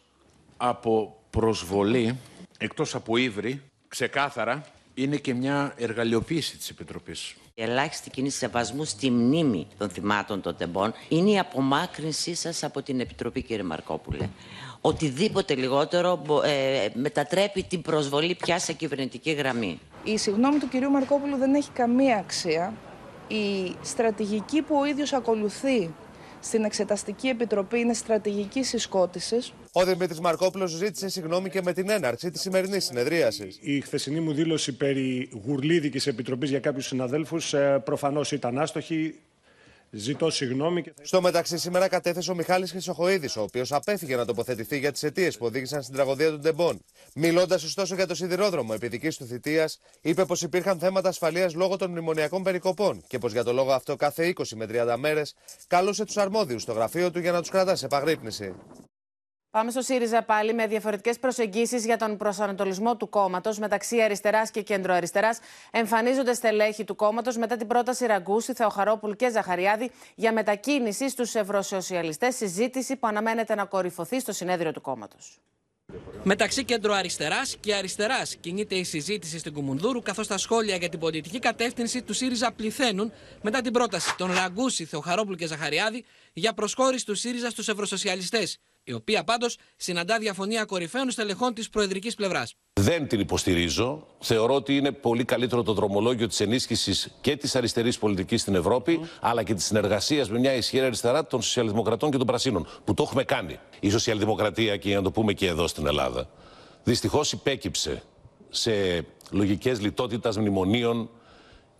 από προσβολή, εκτός από ύβρι, ξεκάθαρα είναι και μια εργαλειοποίηση της Επιτροπής. Η ελάχιστη κίνηση σεβασμού στη μνήμη των θυμάτων των τεμπών είναι η απομάκρυνσή σας από την Επιτροπή, κύριε Μαρκόπουλε. Οτιδήποτε λιγότερο ε, μετατρέπει την προσβολή πια σε κυβερνητική γραμμή. Η συγγνώμη του κυρίου Μαρκόπουλου δεν έχει καμία αξία. Η στρατηγική που ο ίδιος ακολουθεί στην Εξεταστική Επιτροπή είναι στρατηγική συσκότησης. Ο Δημήτρης Μαρκόπουλος ζήτησε συγγνώμη και με την έναρξη της σημερινής συνεδρίασης. Η χθεσινή μου δήλωση περί γουρλίδικης επιτροπής για κάποιους συναδέλφους ε, προφανώς ήταν άστοχη. Ζητώ συγγνώμη. Και... Στο μεταξύ, σήμερα κατέθεσε ο Μιχάλης Χρυσοχοίδης, ο οποίος απέφυγε να τοποθετηθεί για τις αιτίες που οδήγησαν στην τραγωδία των Τεμπών. Μιλώντας ωστόσο για το σιδηρόδρομο επί δικής του θητείας, είπε πως υπήρχαν θέματα ασφαλείας λόγω των μνημονιακών περικοπών και πως για το λόγο αυτό κάθε 20 με 30 μέρες καλούσε τους αρμόδιους στο γραφείο του για να τους κρατάς σε επαγρύπνηση. Πάμε στο ΣΥΡΙΖΑ πάλι με διαφορετικές προσεγγίσεις για τον προσανατολισμό του κόμματος μεταξύ αριστεράς και κεντροαριστεράς. Εμφανίζονται στελέχη του κόμματος μετά την πρόταση Ραγκούση, Θεοχαρόπουλου και Ζαχαριάδη για μετακίνηση στους ευρωσοσιαλιστές. Συζήτηση που αναμένεται να κορυφωθεί στο συνέδριο του κόμματος. Μεταξύ κέντρο-αριστερά και αριστεράς κινείται η συζήτηση στην Κουμουνδούρου, καθώς τα σχόλια για την πολιτική κατεύθυνση του ΣΥΡΙΖΑ πληθαίνουν μετά την πρόταση των Ραγκούση, Θεοχαρόπουλου και Ζαχαριάδη για προσχώρηση του ΣΥΡΙΖΑ στους ευρωσοσιαλιστές η οποία πάντως συναντά διαφωνία κορυφαίων στελεχών της προεδρικής πλευράς. Δεν την υποστηρίζω. Θεωρώ ότι είναι πολύ καλύτερο το δρομολόγιο της ενίσχυσης και της αριστερής πολιτικής στην Ευρώπη, αλλά και της συνεργασίας με μια ισχυρή αριστερά των Σοσιαλδημοκρατών και των Πρασίνων, που το έχουμε κάνει. Η Σοσιαλδημοκρατία, και για να το πούμε και εδώ στην Ελλάδα, δυστυχώς υπέκυψε σε λογικές λιτότητας μνημονίων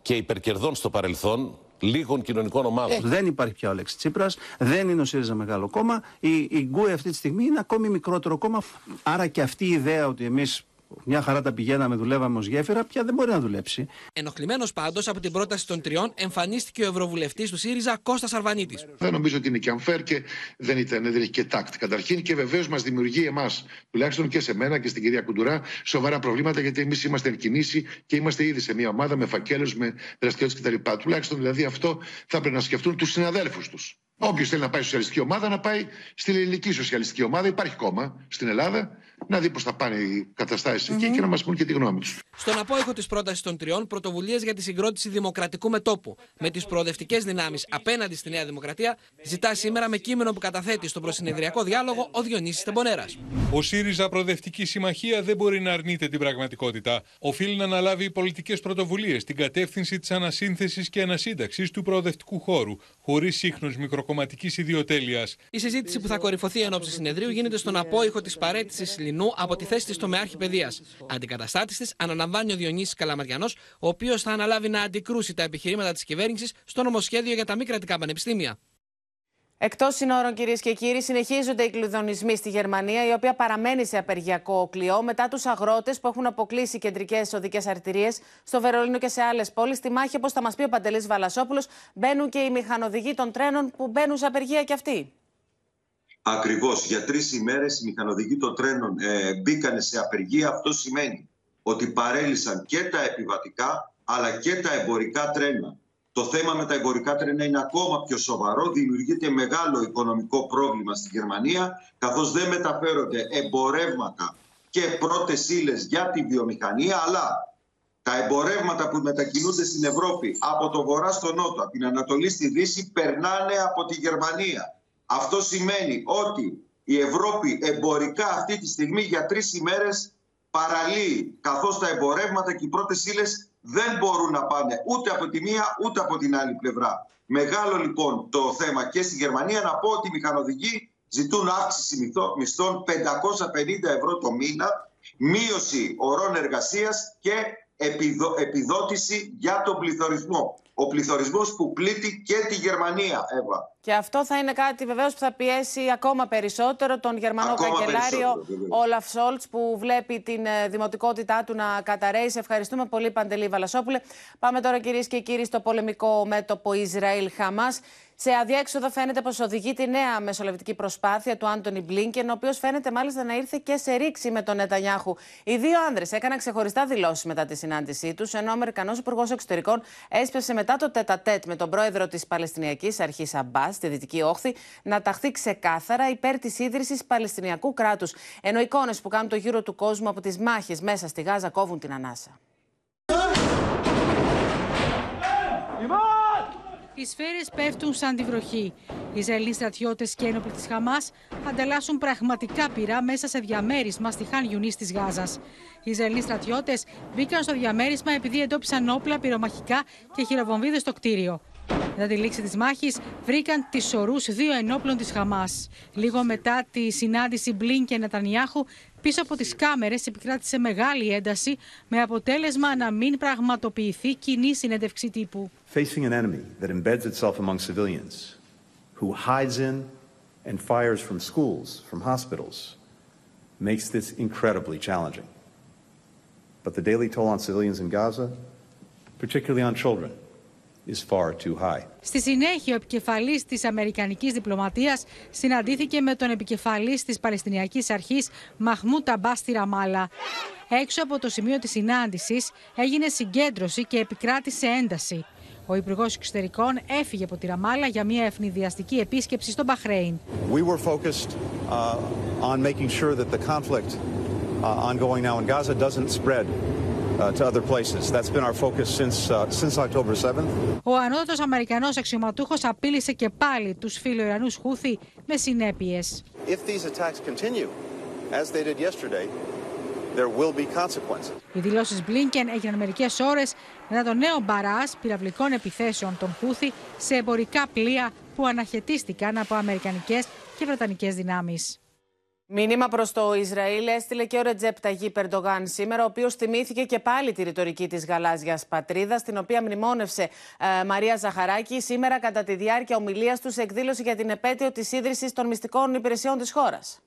και υπερκερδών στο παρελθόν λίγων κοινωνικών ομάδων. Ε, δεν υπάρχει πια ο Λέξη Τσίπρας, δεν είναι ο ΣΥΡΙΖΑ μεγάλο κόμμα. Η, η Γκουε αυτή τη στιγμή είναι ακόμη μικρότερο κόμμα. Άρα και αυτή η ιδέα ότι εμείς μια χαρά τα πηγαίναμε, δουλεύαμε ως γέφυρα, πια δεν μπορεί να δουλέψει. Ενοχλημένος πάντως από την πρόταση των τριών, εμφανίστηκε ο Ευρωβουλευτής του ΣΥΡΙΖΑ Κώστας Αρβανίτης. Δεν νομίζω ότι είναι και unfair και δεν, ήταν, δεν έχει και τάκτ. Καταρχήν και βεβαίως μας δημιουργεί εμάς, τουλάχιστον και σε μένα και στην κυρία Κουντουρά, σοβαρά προβλήματα γιατί εμείς είμαστε εν κινήσει και είμαστε ήδη σε μια ομάδα με φακέλους, με δραστηριότητες κτλ. Τουλάχιστον δηλαδή αυτό θα πρέπει να σκεφτούν τους συναδέλφους τους. Όποιος θέλει να πάει στη σοσιαλιστική ομάδα, να πάει στην ελληνική σοσιαλιστική ομάδα. Υπάρχει κόμμα στην Ελλάδα. Να δει πώς θα πάνε οι καταστάσεις εκεί και να μας πούν και τη γνώμη τους. Στον απόϊχο της πρότασης των τριών, πρωτοβουλίες για τη συγκρότηση δημοκρατικού μετόπου με τις προοδευτικές δυνάμεις απέναντι στη Νέα Δημοκρατία, ζητά σήμερα με κείμενο που καταθέτει στον προσυνεδριακό διάλογο ο Διονύσης Τεμπονέρας. Ο ΣΥΡΙΖΑ Προοδευτική Συμμαχία δεν μπορεί να αρνείται την πραγματικότητα. Οφείλει να αναλάβει πολιτικές πρωτοβουλίες στην κατεύθυνση της ανασύνθεσης και ανασύνταξης του προοδευτικού χώρου, χωρίς σύχνο μικροκομματικής ιδιοτέλειας. Η συζήτηση που θα κορυφωθεί εν ώψη συνεδρίου γίνεται στον απόϊχο της παρέτησης Λινού από τη θέση της τομεάρχη παιδείας. Αντικαταστάτης της αναλαμβάνει ο Διονύσης Καλαμαριανός, ο οποίος θα αναλάβει να αντικρούσει τα επιχειρήματα της κυβέρνησης στο νομοσχέδιο για τα μη κρατικά πανεπιστήμια. Εκτός συνόρων, κυρίες και κύριοι, συνεχίζονται οι κλειδονισμοί στη Γερμανία, η οποία παραμένει σε απεργιακό κλειό μετά τους αγρότες που έχουν αποκλείσει κεντρικές οδικές αρτηρίες στο Βερολίνο και σε άλλες πόλεις. Στη μάχη, όπως θα μας πει ο Παντελής Βαλασόπουλος, μπαίνουν και οι μηχανοδηγοί των τρένων που μπαίνουν σε απεργία κι αυτοί. Ακριβώς. Για τρεις ημέρες οι μηχανοδηγοί των τρένων ε, μπήκαν σε απεργία. Αυτό σημαίνει ότι παρέλυσαν και τα επιβατικά αλλά και τα εμπορικά τρένα. Το θέμα με τα εμπορικά τρένα είναι ακόμα πιο σοβαρό. Δημιουργείται μεγάλο οικονομικό πρόβλημα στη Γερμανία, καθώς δεν μεταφέρονται εμπορεύματα και πρώτες ύλες για τη βιομηχανία, αλλά τα εμπορεύματα που μετακινούνται στην Ευρώπη από το βορρά στο νότο, από την Ανατολή στη Δύση, περνάνε από τη Γερμανία. Αυτό σημαίνει ότι η Ευρώπη εμπορικά αυτή τη στιγμή για τρεις ημέρες παραλύει, καθώς τα εμπορεύματα και οι πρώτες ύλες δεν μπορούν να πάνε ούτε από τη μία ούτε από την άλλη πλευρά. Μεγάλο λοιπόν το θέμα και στη Γερμανία να πω ότι οι μηχανοδηγοί ζητούν αύξηση μισθών 550 ευρώ το μήνα, μείωση ορών εργασίας και επιδότηση για τον πληθωρισμό ο πληθωρισμός που πλήττει και τη Γερμανία, Εύα. Και αυτό θα είναι κάτι βεβαίως που θα πιέσει ακόμα περισσότερο τον Γερμανό ακόμα καγκελάριο Όλαφ Σόλτς, που βλέπει την ε, δημοτικότητά του να καταραίει. Σε ευχαριστούμε πολύ, Παντελή Βαλασόπουλε. Πάμε τώρα, κυρίες και κύριοι, στο πολεμικό μέτωπο Ισραήλ-Χαμάς. Σε αδιέξοδο φαίνεται πως οδηγεί τη νέα μεσολαβητική προσπάθεια του Άντωνι Μπλίνκεν, ο οποίος φαίνεται μάλιστα να ήρθε και σε ρήξη με τον Νετανιάχου. Οι δύο άνδρες έκαναν ξεχωριστά δηλώσεις μετά τη συνάντησή τους, ενώ ο Αμερικανός Υπουργός Εξωτερικών έσπευσε μετά το τέτα-τέτ με τον πρόεδρο της Παλαιστινιακής Αρχής Αμπάς στη Δυτική Όχθη να ταχθεί ξεκάθαρα υπέρ της ίδρυσης Παλαιστινιακού κράτους. Ενώ εικόνες που κάνουν το γύρο του κόσμου από τις μάχες μέσα στη Γάζα κόβουν την ανάσα. Οι σφαίρες πέφτουν σαν τη βροχή. Οι Ισραηλοί στρατιώτες και ένοπλοι της Χαμάς ανταλλάσσουν πραγματικά πυρά μέσα σε διαμέρισμα στη Χάν Ιουνί της Γάζας. Οι Ισραηλοί στρατιώτες μπήκαν στο διαμέρισμα επειδή εντόπισαν όπλα, πυρομαχικά και χειροβομβίδες στο κτίριο. Μετά τη λήξη της μάχης βρήκαν τις ορούς δύο ενόπλων της Χαμάς. Λίγο μετά τη συνάντηση Μπλίν και Νετανιάχου πίσω από τις κάμερες επικράτησε μεγάλη ένταση με αποτέλεσμα να μην πραγματοποιηθεί κοινή συνέντευξη τύπου. Facing an enemy that embeds itself among civilians, who hides in and fires from schools, from hospitals, makes this incredibly challenging. But the daily toll on civilians in Gaza, particularly on children, is far too high. Στη συνέχεια, ο επικεφαλής της Αμερικανικής διπλωματίας συναντήθηκε με τον επικεφαλής της Παλαιστινιακής Αρχής Μαχμού Ταμπά στη Ραμάλα. Έξω από το σημείο της συνάντησης έγινε συγκέντρωση και επικράτησε ένταση. Ο Υπουργός Εξωτερικών έφυγε από τη Ραμάλα για μια ευνηδιαστική επίσκεψη στο Μπαχρέιν. We were focused uh, on making sure that the conflict uh, ongoing now in Gaza doesn't spread uh, to other places. That's been our focus since, uh, since October 7th. Ο ανώτατος Αμερικανός αξιωματούχος απείλησε και πάλι τους φιλοϊρανούς Χούθη με συνέπειες. If these attacks continue, as they did yesterday, there will be consequences. Οι δηλώσεις Μπλίνκεν έγιναν μερικές ώρες μετά το νέο μπαράς πυραυλικών επιθέσεων των Χούθη σε εμπορικά πλοία που αναχαιτίστηκαν από αμερικανικές και βρετανικές δυνάμεις. Μήνυμα προς το Ισραήλ έστειλε και ο Ρετζέπ Ταγί Περντογάν σήμερα, ο οποίος θυμήθηκε και πάλι τη ρητορική της γαλάζιας πατρίδας, την οποία μνημόνευσε ε, Μαρία Ζαχαράκη σήμερα κατά τη διάρκεια ομιλίας τους σε εκδήλωση για την επέτειο της ίδρυσης των μυστικών υπηρεσιών της χώρας.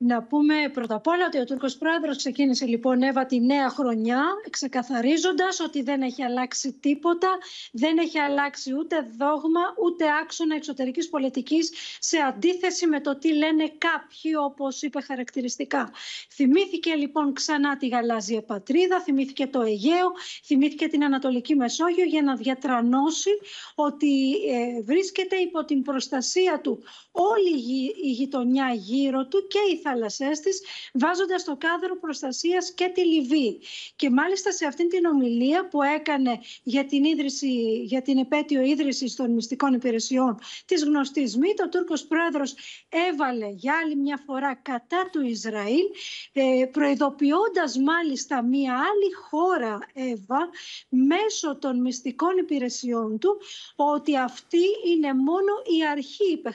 Να πούμε πρώτα απ' όλα ότι ο Τούρκος Πρόεδρος ξεκίνησε λοιπόν Εύα τη νέα χρονιά ξεκαθαρίζοντας ότι δεν έχει αλλάξει τίποτα, δεν έχει αλλάξει ούτε δόγμα ούτε άξονα εξωτερικής πολιτικής σε αντίθεση με το τι λένε κάποιοι όπως είπε χαρακτηριστικά. Θυμήθηκε λοιπόν ξανά τη γαλάζια πατρίδα, θυμήθηκε το Αιγαίο, θυμήθηκε την Ανατολική Μεσόγειο για να διατρανώσει ότι ε, βρίσκεται υπό την προστασία του όλη η γειτονιά γύρω του και η θάλασσές της, βάζοντας στο κάδρο προστασίας και τη Λιβύη. Και μάλιστα σε αυτήν την ομιλία που έκανε για την, ίδρυση, για την επέτειο ίδρυσης των μυστικών υπηρεσιών της γνωστής ΜΗ, ο Τούρκος Πρόεδρος έβαλε για άλλη μια φορά κατά του Ισραήλ, ε, προειδοποιώντας μάλιστα μια άλλη χώρα, Εύα, μέσω των μυστικών υπηρεσιών του, ότι αυτή είναι μόνο η αρχή, είπε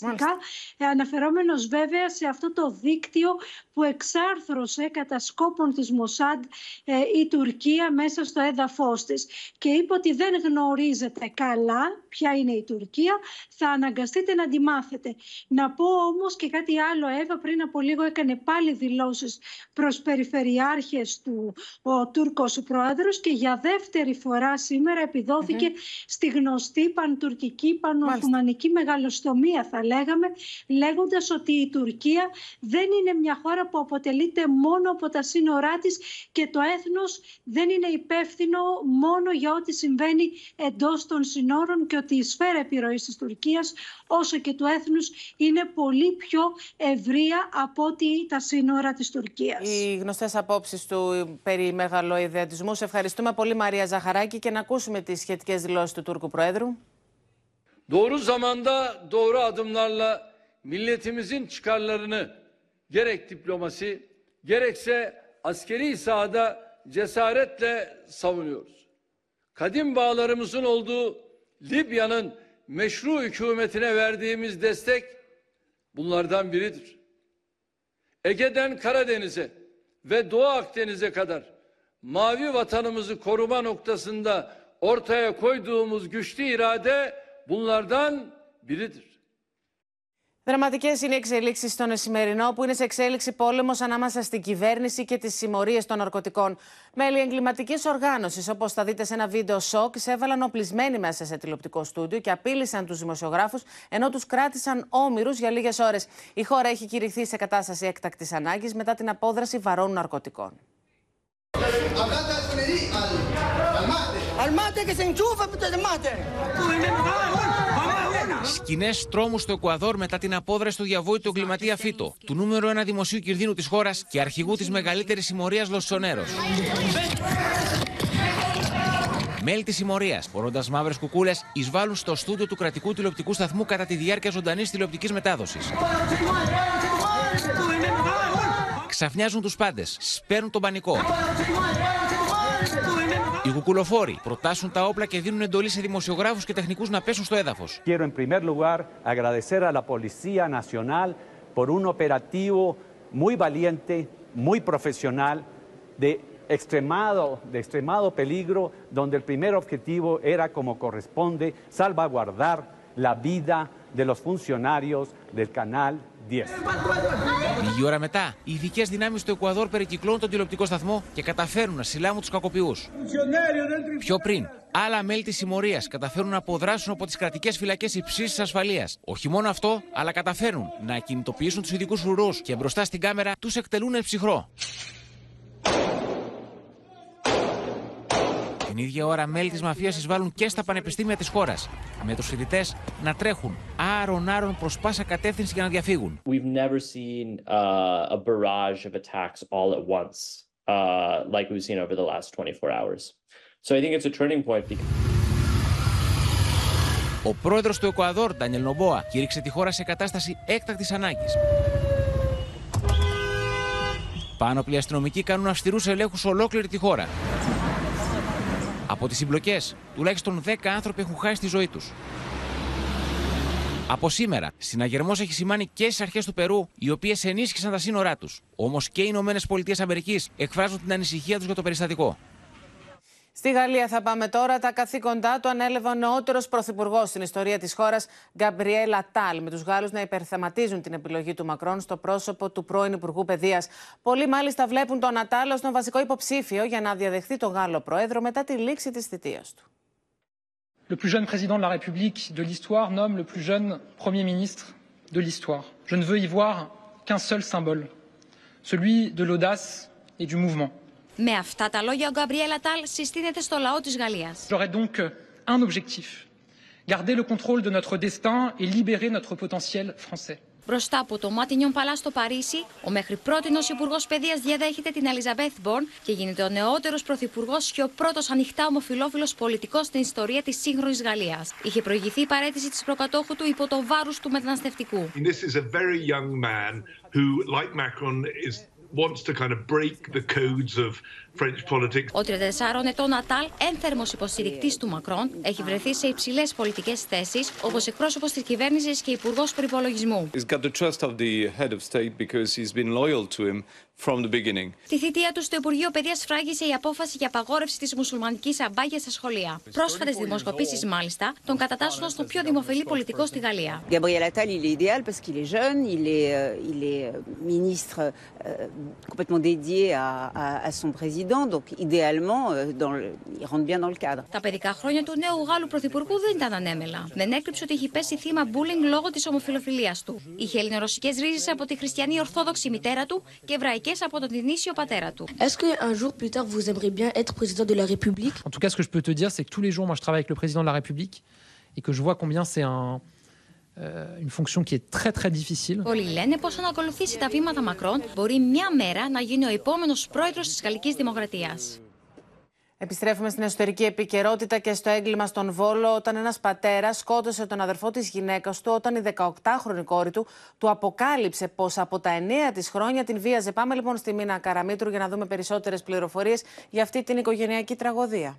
χαρακτηριστικά, ε, αναφερόμενος βέβαια σε αυτό το δίκτυο που εξάρθρωσε κατά σκόπων της Μοσάντ ε, η Τουρκία μέσα στο έδαφος της. Και είπε ότι δεν γνωρίζετε καλά ποια είναι η Τουρκία, θα αναγκαστείτε να τη μάθετε. Να πω όμως και κάτι άλλο, Εύα πριν από λίγο έκανε πάλι δηλώσεις προς περιφερειάρχες του ο Τούρκος Πρόεδρος και για δεύτερη φορά σήμερα στη γνωστή παντουρκική πανοοθουμανική μεγαλοστομία θα λέγαμε, λέγοντας ότι η Τουρκία δεν είναι μια χώρα που αποτελείται μόνο από τα σύνορά της και το έθνος δεν είναι υπεύθυνο μόνο για ό,τι συμβαίνει εντός των συνόρων και ότι η σφαίρα επιρροής της Τουρκίας όσο και του έθνους είναι πολύ πιο ευρεία από ότι τα σύνορα της Τουρκίας. Οι γνωστές απόψεις του περί μεγαλοειδεατισμού. Σε ευχαριστούμε πολύ Μαρία Ζαχαράκη και να ακούσουμε τις σχετικές δηλώσεις του Τούρκου Προέδρου. Doğru zamanda doğru adımlarla milletimizin çıkarlarını gerek diplomasi gerekse askeri sahada cesaretle savunuyoruz. Kadim bağlarımızın olduğu Libya'nın meşru hükümetine verdiğimiz destek bunlardan biridir. Ege'den Karadeniz'e ve Doğu Akdeniz'e kadar mavi vatanımızı koruma noktasında ortaya koyduğumuz güçlü irade bunlardan biridir. Δραματικές είναι οι εξελίξεις στον Εσημερινό, που είναι σε εξέλιξη πόλεμος ανάμεσα στην κυβέρνηση και τις συμμορίες των ναρκωτικών. Μέλη εγκληματικής οργάνωσης, όπως θα δείτε σε ένα βίντεο σοκ, έβαλαν οπλισμένοι μέσα σε τηλεοπτικό στούντιο και απείλησαν τους δημοσιογράφους, ενώ τους κράτησαν όμοιρους για λίγες ώρες. Η χώρα έχει κηρυχθεί σε κατάσταση έκτακτης ανάγκης μετά την απόδραση βαρών ναρκωτικών. Σκηνές τρόμου στο Εκουαδόρ μετά την απόδραση του διαβόητου εγκληματία Φίτο, του νούμερο ένα δημοσίου κινδύνου της χώρας και αρχηγού της μεγαλύτερης συμμορίας Λοσσονέρο. Μέλη της συμμορίας, φορώντα μαύρες κουκούλες, εισβάλλουν στο στούντιο του κρατικού τηλεοπτικού σταθμού κατά τη διάρκεια ζωντανής τηλεοπτικής μετάδοσης. Ξαφνιάζουν τους πάντες, σπέρνουν τον πανικό. Οι Οι κουκουλοφόροι προτάσουν τα όπλα και δίνουν εντολή σε δημοσιογράφου και τεχνικού να πέσουν στο έδαφο. Quiero en primer lugar agradecer a la Policía Nacional por un operativo muy valiente, muy profesional, de extremado, de extremado peligro, donde el primer objetivo era, como corresponde, salvaguardar la vida de los funcionarios del Canal 10. Λίγη ώρα μετά, οι ειδικές δυνάμεις του Εκουαδόρ περικυκλώνουν τον τηλεοπτικό σταθμό και καταφέρουν να συλλάβουν τους κακοποιούς. Πιο πριν, άλλα μέλη της συμμορίας καταφέρουν να αποδράσουν από τις κρατικές φυλακές υψής ασφαλείας. Όχι μόνο αυτό, αλλά καταφέρουν να κινητοποιήσουν τους ειδικούς φρουρού και μπροστά στην κάμερα τους εκτελούν ψυχρό. Ίδια ώρα, μέλη της μαφίας εισβάλλουν και στα πανεπιστήμια της χώρας, με τους φοιτητές να τρέχουν άρον-άρον προς πάσα κατεύθυνση για να διαφύγουν. We've never seen uh, a barrage of attacks all at once, uh, like we've seen over the last 24 hours. So I think it's a turning point. Because... Ο πρόεδρος του Εκουαδόρ, Ντανιελ Νομπόα, κήρυξε τη χώρα σε κατάσταση έκτακτης ανάγκης. Πάνωπλοι αστυνομικοί κάνουν αυστηρούς ελέγχους σε ολόκληρη τη χώρα. Από τις συμπλοκές, τουλάχιστον 10 άνθρωποι έχουν χάσει τη ζωή τους. Από σήμερα, συναγερμός έχει σημάνει και στις αρχές του Περού, οι οποίες ενίσχυσαν τα σύνορά τους. Όμως και οι Ηνωμένες Πολιτείες Αμερικής εκφράζουν την ανησυχία τους για το περιστατικό. Στη Γαλλία θα πάμε τώρα. Τα καθήκοντά του ανέλαβε ο νεότερος πρωθυπουργός στην ιστορία της χώρας, Γκαμπριέλα Τάλ, με τους Γάλλους να υπερθεματίζουν την επιλογή του Μακρόν στο πρόσωπο του πρώην Υπουργού Παιδείας. Πολλοί μάλιστα βλέπουν τον Ατάλ ω τον βασικό υποψήφιο για να διαδεχθεί τον Γάλλο Πρόεδρο μετά τη λήξη της θητείας του. Le plus jeune président de la République de l'histoire nomme le plus jeune Premier ministre de l'histoire. Je ne veux y voir qu'un seul symbole, celui de l'audace et du mouvement. Με αυτά τα λόγια ο Γκαμπριέλ Ατάλ συστήνεται στο λαό της Γαλλίας. J'aurai donc un objectif, garder le contrôle de notre destin et libérer notre potentiel français. Μπροστά από το Μάτινιον Παλάς στο Παρίσι, ο μέχρι πρότινος Υπουργός Παιδείας διαδέχεται την Ελιζαμπέθ Μπορν και γίνεται ο νεότερος Πρωθυπουργός και ο πρώτος ανοιχτά ομοφυλόφιλος πολιτικός στην ιστορία της σύγχρονης Γαλλίας. Είχε προηγηθεί η παρέτηση της προκατόχου του υπό το βάρος του μεταναστευτικού. This is a very young man who, like Macron, is wants to kind of break the codes of French politics. Ο 34 ετών Νατάλ, ένθερμο υποστηρικτής του Μακρόν, έχει βρεθεί σε υψηλές πολιτικές θέσεις, όπως εκπρόσωπος της κυβέρνησης και υπουργός προπολογισμού. He's got the trust of the head of state because he's been loyal to him from the beginning. Τη θητεία τους στο Υπουργείο Παιδείας φράγησε η απόφαση για απαγόρευση της μουσουλμανικής αμπάγια στα σχολεία. Πρόσφατες δημοσκοπήσεις, μάλιστα, τον κατατάσσουν ω το πιο δημοφιλή πολιτικό στη Γαλλία. Gabriel Attal, il est idéal parce qu'il est jeune, il est, euh, il est ministre euh, complètement dédié à, à, à son président. Donc, idéalement, euh, dans le, il rentre bien dans le cadre. Τα παιδικά χρόνια του νέου Γάλλου Πρωθυπουργού δεν ήταν ανέμελα. Δεν έκρυψε ότι έχει πέσει θύμα bullying λόγω της ομοφιλοφιλίας του. Είχε ελληνορωσικές ρίζες από τη χριστιανή Ορθόδοξη μητέρα του και εβραϊκές από τον Τινήσιο πατέρα του. Est-ce qu'un jour plus tard vous aimeriez bien être président de la République En tout cas, ce que je peux te dire, c'est que tous les jours, moi, je travaille avec le président de la République et que je vois combien c'est un, euh, une fonction qui est très très difficile. Πολλοί λένε πω αν ακολουθήσει τα βήματα Μακρόν, μπορεί μια μέρα να γίνει ο επόμενο πρόεδρο τη Γαλλική Δημοκρατία. Επιστρέφουμε στην εσωτερική επικαιρότητα και στο έγκλημα στον Βόλο, όταν ένας πατέρας σκότωσε τον αδερφό της γυναίκας του, όταν η 18χρονη κόρη του του αποκάλυψε πως από τα 9 της χρόνια την βίαζε. Πάμε λοιπόν στη Μίνα Καραμίτρου για να δούμε περισσότερες πληροφορίες για αυτή την οικογενειακή τραγωδία.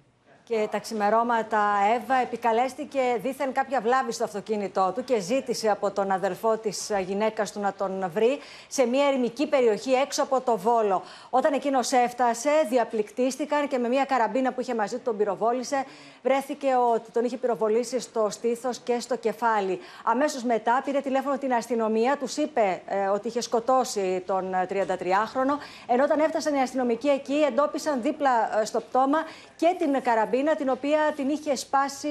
Και τα ξημερώματα Εύα επικαλέστηκε δήθεν κάποια βλάβη στο αυτοκίνητό του και ζήτησε από τον αδελφό της γυναίκας του να τον βρει σε μια ερημική περιοχή έξω από το Βόλο. Όταν εκείνος έφτασε, διαπληκτίστηκαν και με μια καραμπίνα που είχε μαζί του τον πυροβόλησε, βρέθηκε ότι τον είχε πυροβολήσει στο στήθος και στο κεφάλι. Αμέσως μετά πήρε τηλέφωνο την αστυνομία, τους είπε ε, ότι είχε σκοτώσει τον 33χρονο, ενώ όταν έφτασαν οι αστυνομικοί εκεί εντόπισαν δίπλα ε, στο πτώμα και την καραμπίνα την οποία την είχε σπάσει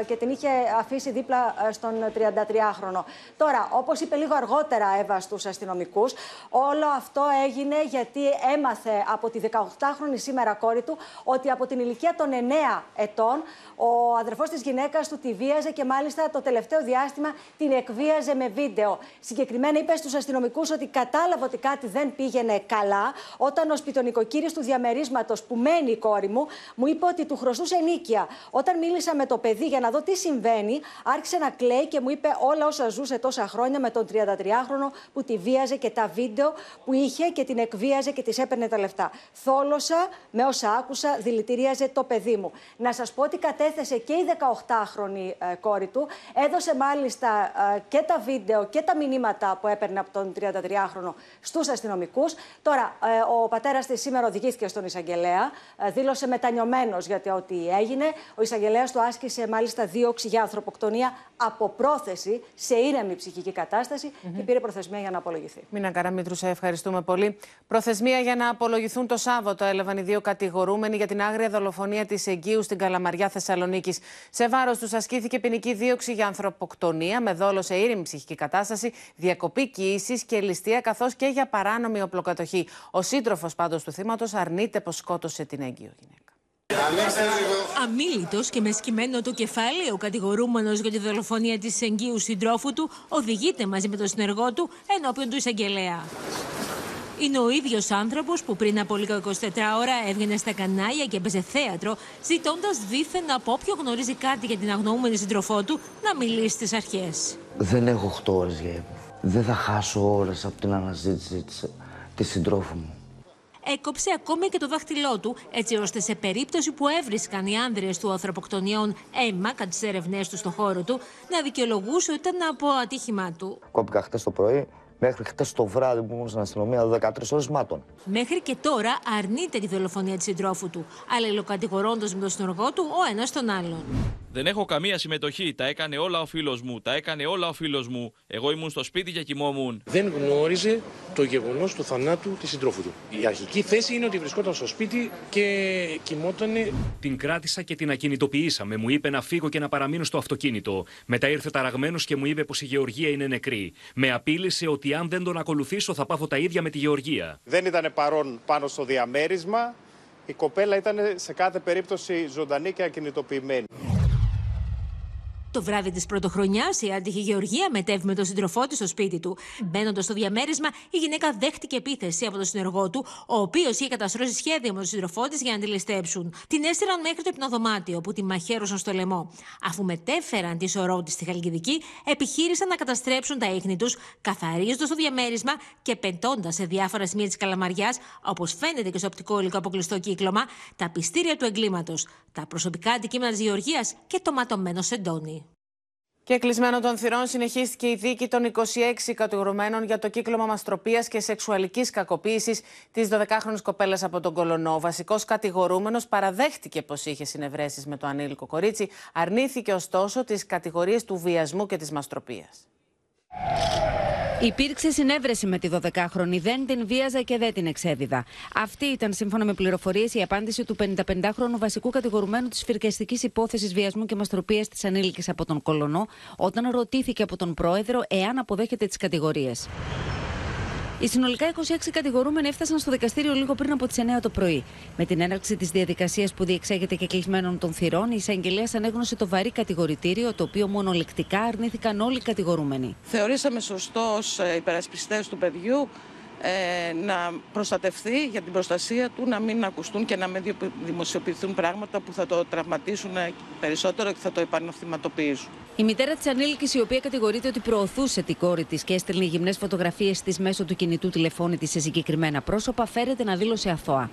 ε, και την είχε αφήσει δίπλα ε, στον 33χρονο. Τώρα, όπως είπε λίγο αργότερα Εύα στους αστυνομικούς, όλο αυτό έγινε γιατί έμαθε από τη 18χρονη σήμερα κόρη του ότι από την ηλικία των 9 ετών ο αδερφός της γυναίκας του τη βίαζε και μάλιστα το τελευταίο διάστημα την εκβίαζε με βίντεο. Συγκεκριμένα είπε στους αστυνομικούς ότι κατάλαβε ότι κάτι δεν πήγαινε καλά όταν ο σπιτονικοκύρης του διαμερίσματος που μένει η κόρη μου μου είπε ότι του χρωστούσε νίκια. Όταν μίλησα με το παιδί για να δω τι συμβαίνει, άρχισε να κλαίει και μου είπε όλα όσα ζούσε τόσα χρόνια με τον 33χρονο που τη βίαζε και τα βίντεο που είχε και την εκβίαζε και της έπαιρνε τα λεφτά. Θόλωσα με όσα άκουσα, δηλητηρίαζε το παιδί μου. Να σας πω ότι κατέθεσε και η 18χρονη ε, κόρη του. Έδωσε μάλιστα ε, και τα βίντεο και τα μηνύματα που έπαιρνε από τον 33χρονο στους αστυνομικούς. Τώρα, ε, ο πατέρας της σήμερα οδηγήθηκε στον εισαγγελέα. Δήλωσε μετανιωμένος γιατί ό,τι έγινε. Ο εισαγγελέας του άσκησε μάλιστα δίωξη για ανθρωποκτονία από πρόθεση σε ήρεμη ψυχική κατάσταση mm-hmm. και πήρε προθεσμία για να απολογηθεί. Μίνα Καραμίτρου, σε ευχαριστούμε πολύ. Προθεσμία για να απολογηθούν το Σάββατο έλαβαν οι δύο κατηγορούμενοι για την άγρια δολοφονία της Εγκύου στην Καλαμαριά Θεσσαλονίκης. Σε βάρος τους ασκήθηκε ποινική δίωξη για ανθρωποκτονία με δόλο σε ήρεμη ψυχική κατάσταση, διακοπή κοίησης και ληστεία καθώς και για παράνομη οπλοκατοχή. Ο σύντροφος πάντως του θύματος αρνείται πως σκότωσε την έγκυο γυναίκα. Αμήλυτο και με σκυμμένο το κεφάλι, ο κατηγορούμενος για τη δολοφονία της εγγύου συντρόφου του οδηγείται μαζί με τον συνεργό του ενώπιον του εισαγγελέα. Είναι ο ίδιος άνθρωπος που πριν από λίγο 24 ώρα έβγαινε στα κανάλια και έπαιζε θέατρο, ζητώντας δίθεν από όποιον γνωρίζει κάτι για την αγνοούμενη σύντροφό του να μιλήσει στις αρχές. Δεν έχω 8 ώρες για ύπνο. Δεν θα χάσω ώρες από την αναζήτηση της συντρόφου μου έκοψε ακόμη και το δάχτυλό του, έτσι ώστε σε περίπτωση που έβρισκαν οι άνδρες του ανθρωποκτονιών αίμα κατά τις ερευνέ του στο χώρο του, να δικαιολογούσε ότι ήταν από ατύχημά του. Κόπηκα χτες το πρωί μέχρι χτες το βράδυ που ήμουν στην αστυνομία 13 ώρες μάτων. Μέχρι και τώρα αρνείται τη δολοφονία της συντρόφου του, αλληλοκατηγορώντας με τον συνεργό του ο ένας τον άλλον. Δεν έχω καμία συμμετοχή. Τα έκανε όλα ο φίλος μου. Τα έκανε όλα ο φίλος μου. Εγώ ήμουν στο σπίτι και κοιμόμουν. Δεν γνώριζε το γεγονός του θανάτου της συντρόφου του. Η αρχική θέση είναι ότι βρισκόταν στο σπίτι και κοιμόταν. Την κράτησα και την ακινητοποιήσαμε. Μου είπε να φύγω και να παραμείνω στο αυτοκίνητο. Μετά ήρθε ταραγμένος και μου είπε πως η Γεωργία είναι νεκρή. Με απείλησε ότι αν δεν τον ακολουθήσω θα πάθω τα ίδια με τη Γεωργία. Δεν ήταν παρόν πάνω στο διαμέρισμα. Η κοπέλα ήταν σε κάθε περίπτωση ζωντανή και ακινητοποιημένη. Το βράδυ της πρωτοχρονιάς, η άτυχη Γεωργία μετέβη με τον σύντροφό της στο σπίτι του. Μπαίνοντας στο διαμέρισμα, η γυναίκα δέχτηκε επίθεση από τον συνεργό του, ο οποίος είχε καταστρώσει σχέδια με τον σύντροφό της για να τη ληστέψουν. Την έστειλαν μέχρι το υπνοδωμάτιο, που τη μαχαίρωσαν στο λαιμό. Αφού μετέφεραν τη σωρό της στη Χαλκιδική, επιχείρησαν να καταστρέψουν τα ίχνη τους, καθαρίζοντας το διαμέρισμα και πεντώντα σε διάφορα σημεία της Καλαμαριάς, όπως φαίνεται και στο οπτικό υλικό αποκλειστό κύκλωμα, τα πιστήρια του εγκλήματος, τα προσωπικά αντικείμενα της Γεωργίας και το ματωμένο σεντόνι. Και κλεισμένο των θυρών συνεχίστηκε η δίκη των 26 κατηγορουμένων για το κύκλωμα μαστροπίας και σεξουαλικής κακοποίησης της 12χρονη κοπέλας από τον Κολονό. Ο βασικός κατηγορούμενος παραδέχτηκε πως είχε συνευρέσεις με το ανήλικο κορίτσι, αρνήθηκε ωστόσο τις κατηγορίες του βιασμού και της μαστροπίας. Υπήρξε συνέβρεση με τη 12χρονη, δεν την βίαζα και δεν την εξέδιδα. Αυτή ήταν, σύμφωνα με πληροφορίες, η απάντηση του 55χρονου βασικού κατηγορουμένου της φυρκαστική υπόθεσης βιασμού και μαστροπία της ανήλικης από τον Κολονό, όταν ρωτήθηκε από τον πρόεδρο εάν αποδέχεται τις κατηγορίες. Οι συνολικά 26 κατηγορούμενοι έφτασαν στο δικαστήριο λίγο πριν από τις 9 το πρωί. Με την έναρξη της διαδικασίας που διεξέγεται και κλεισμένων των θυρών, η εισαγγελέας ανέγνωσε το βαρύ κατηγορητήριο, το οποίο μονολεκτικά αρνήθηκαν όλοι οι κατηγορούμενοι. Θεωρήσαμε σωστό ως ε, υπερασπιστές του παιδιού ε, να προστατευτεί για την προστασία του, να μην ακουστούν και να μην δημοσιοποιηθούν πράγματα που θα το τραυματίσουν περισσότερο και θα το επαναθυματοποιήσουν. Η μητέρα της ανήλικης, η οποία κατηγορείται ότι προωθούσε την κόρη της και έστελνε γυμνές φωτογραφίες της μέσω του κινητού τηλεφώνη της σε συγκεκριμένα πρόσωπα, φέρεται να δήλωσε αθώα.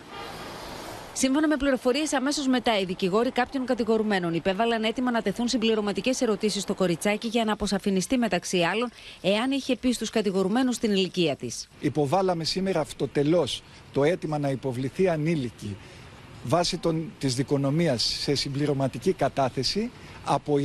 Σύμφωνα με πληροφορίες, αμέσως μετά οι δικηγόροι κάποιων κατηγορουμένων υπέβαλαν έτοιμα να τεθούν συμπληρωματικές ερωτήσεις στο κοριτσάκι για να αποσαφινιστεί μεταξύ άλλων εάν είχε πει στους κατηγορουμένους την ηλικία της. Υποβάλαμε σήμερα αυτοτελώς το αίτημα να υποβληθεί ανήλικη βάσει της δικονομίας σε συμπληρωματική κατάθεση από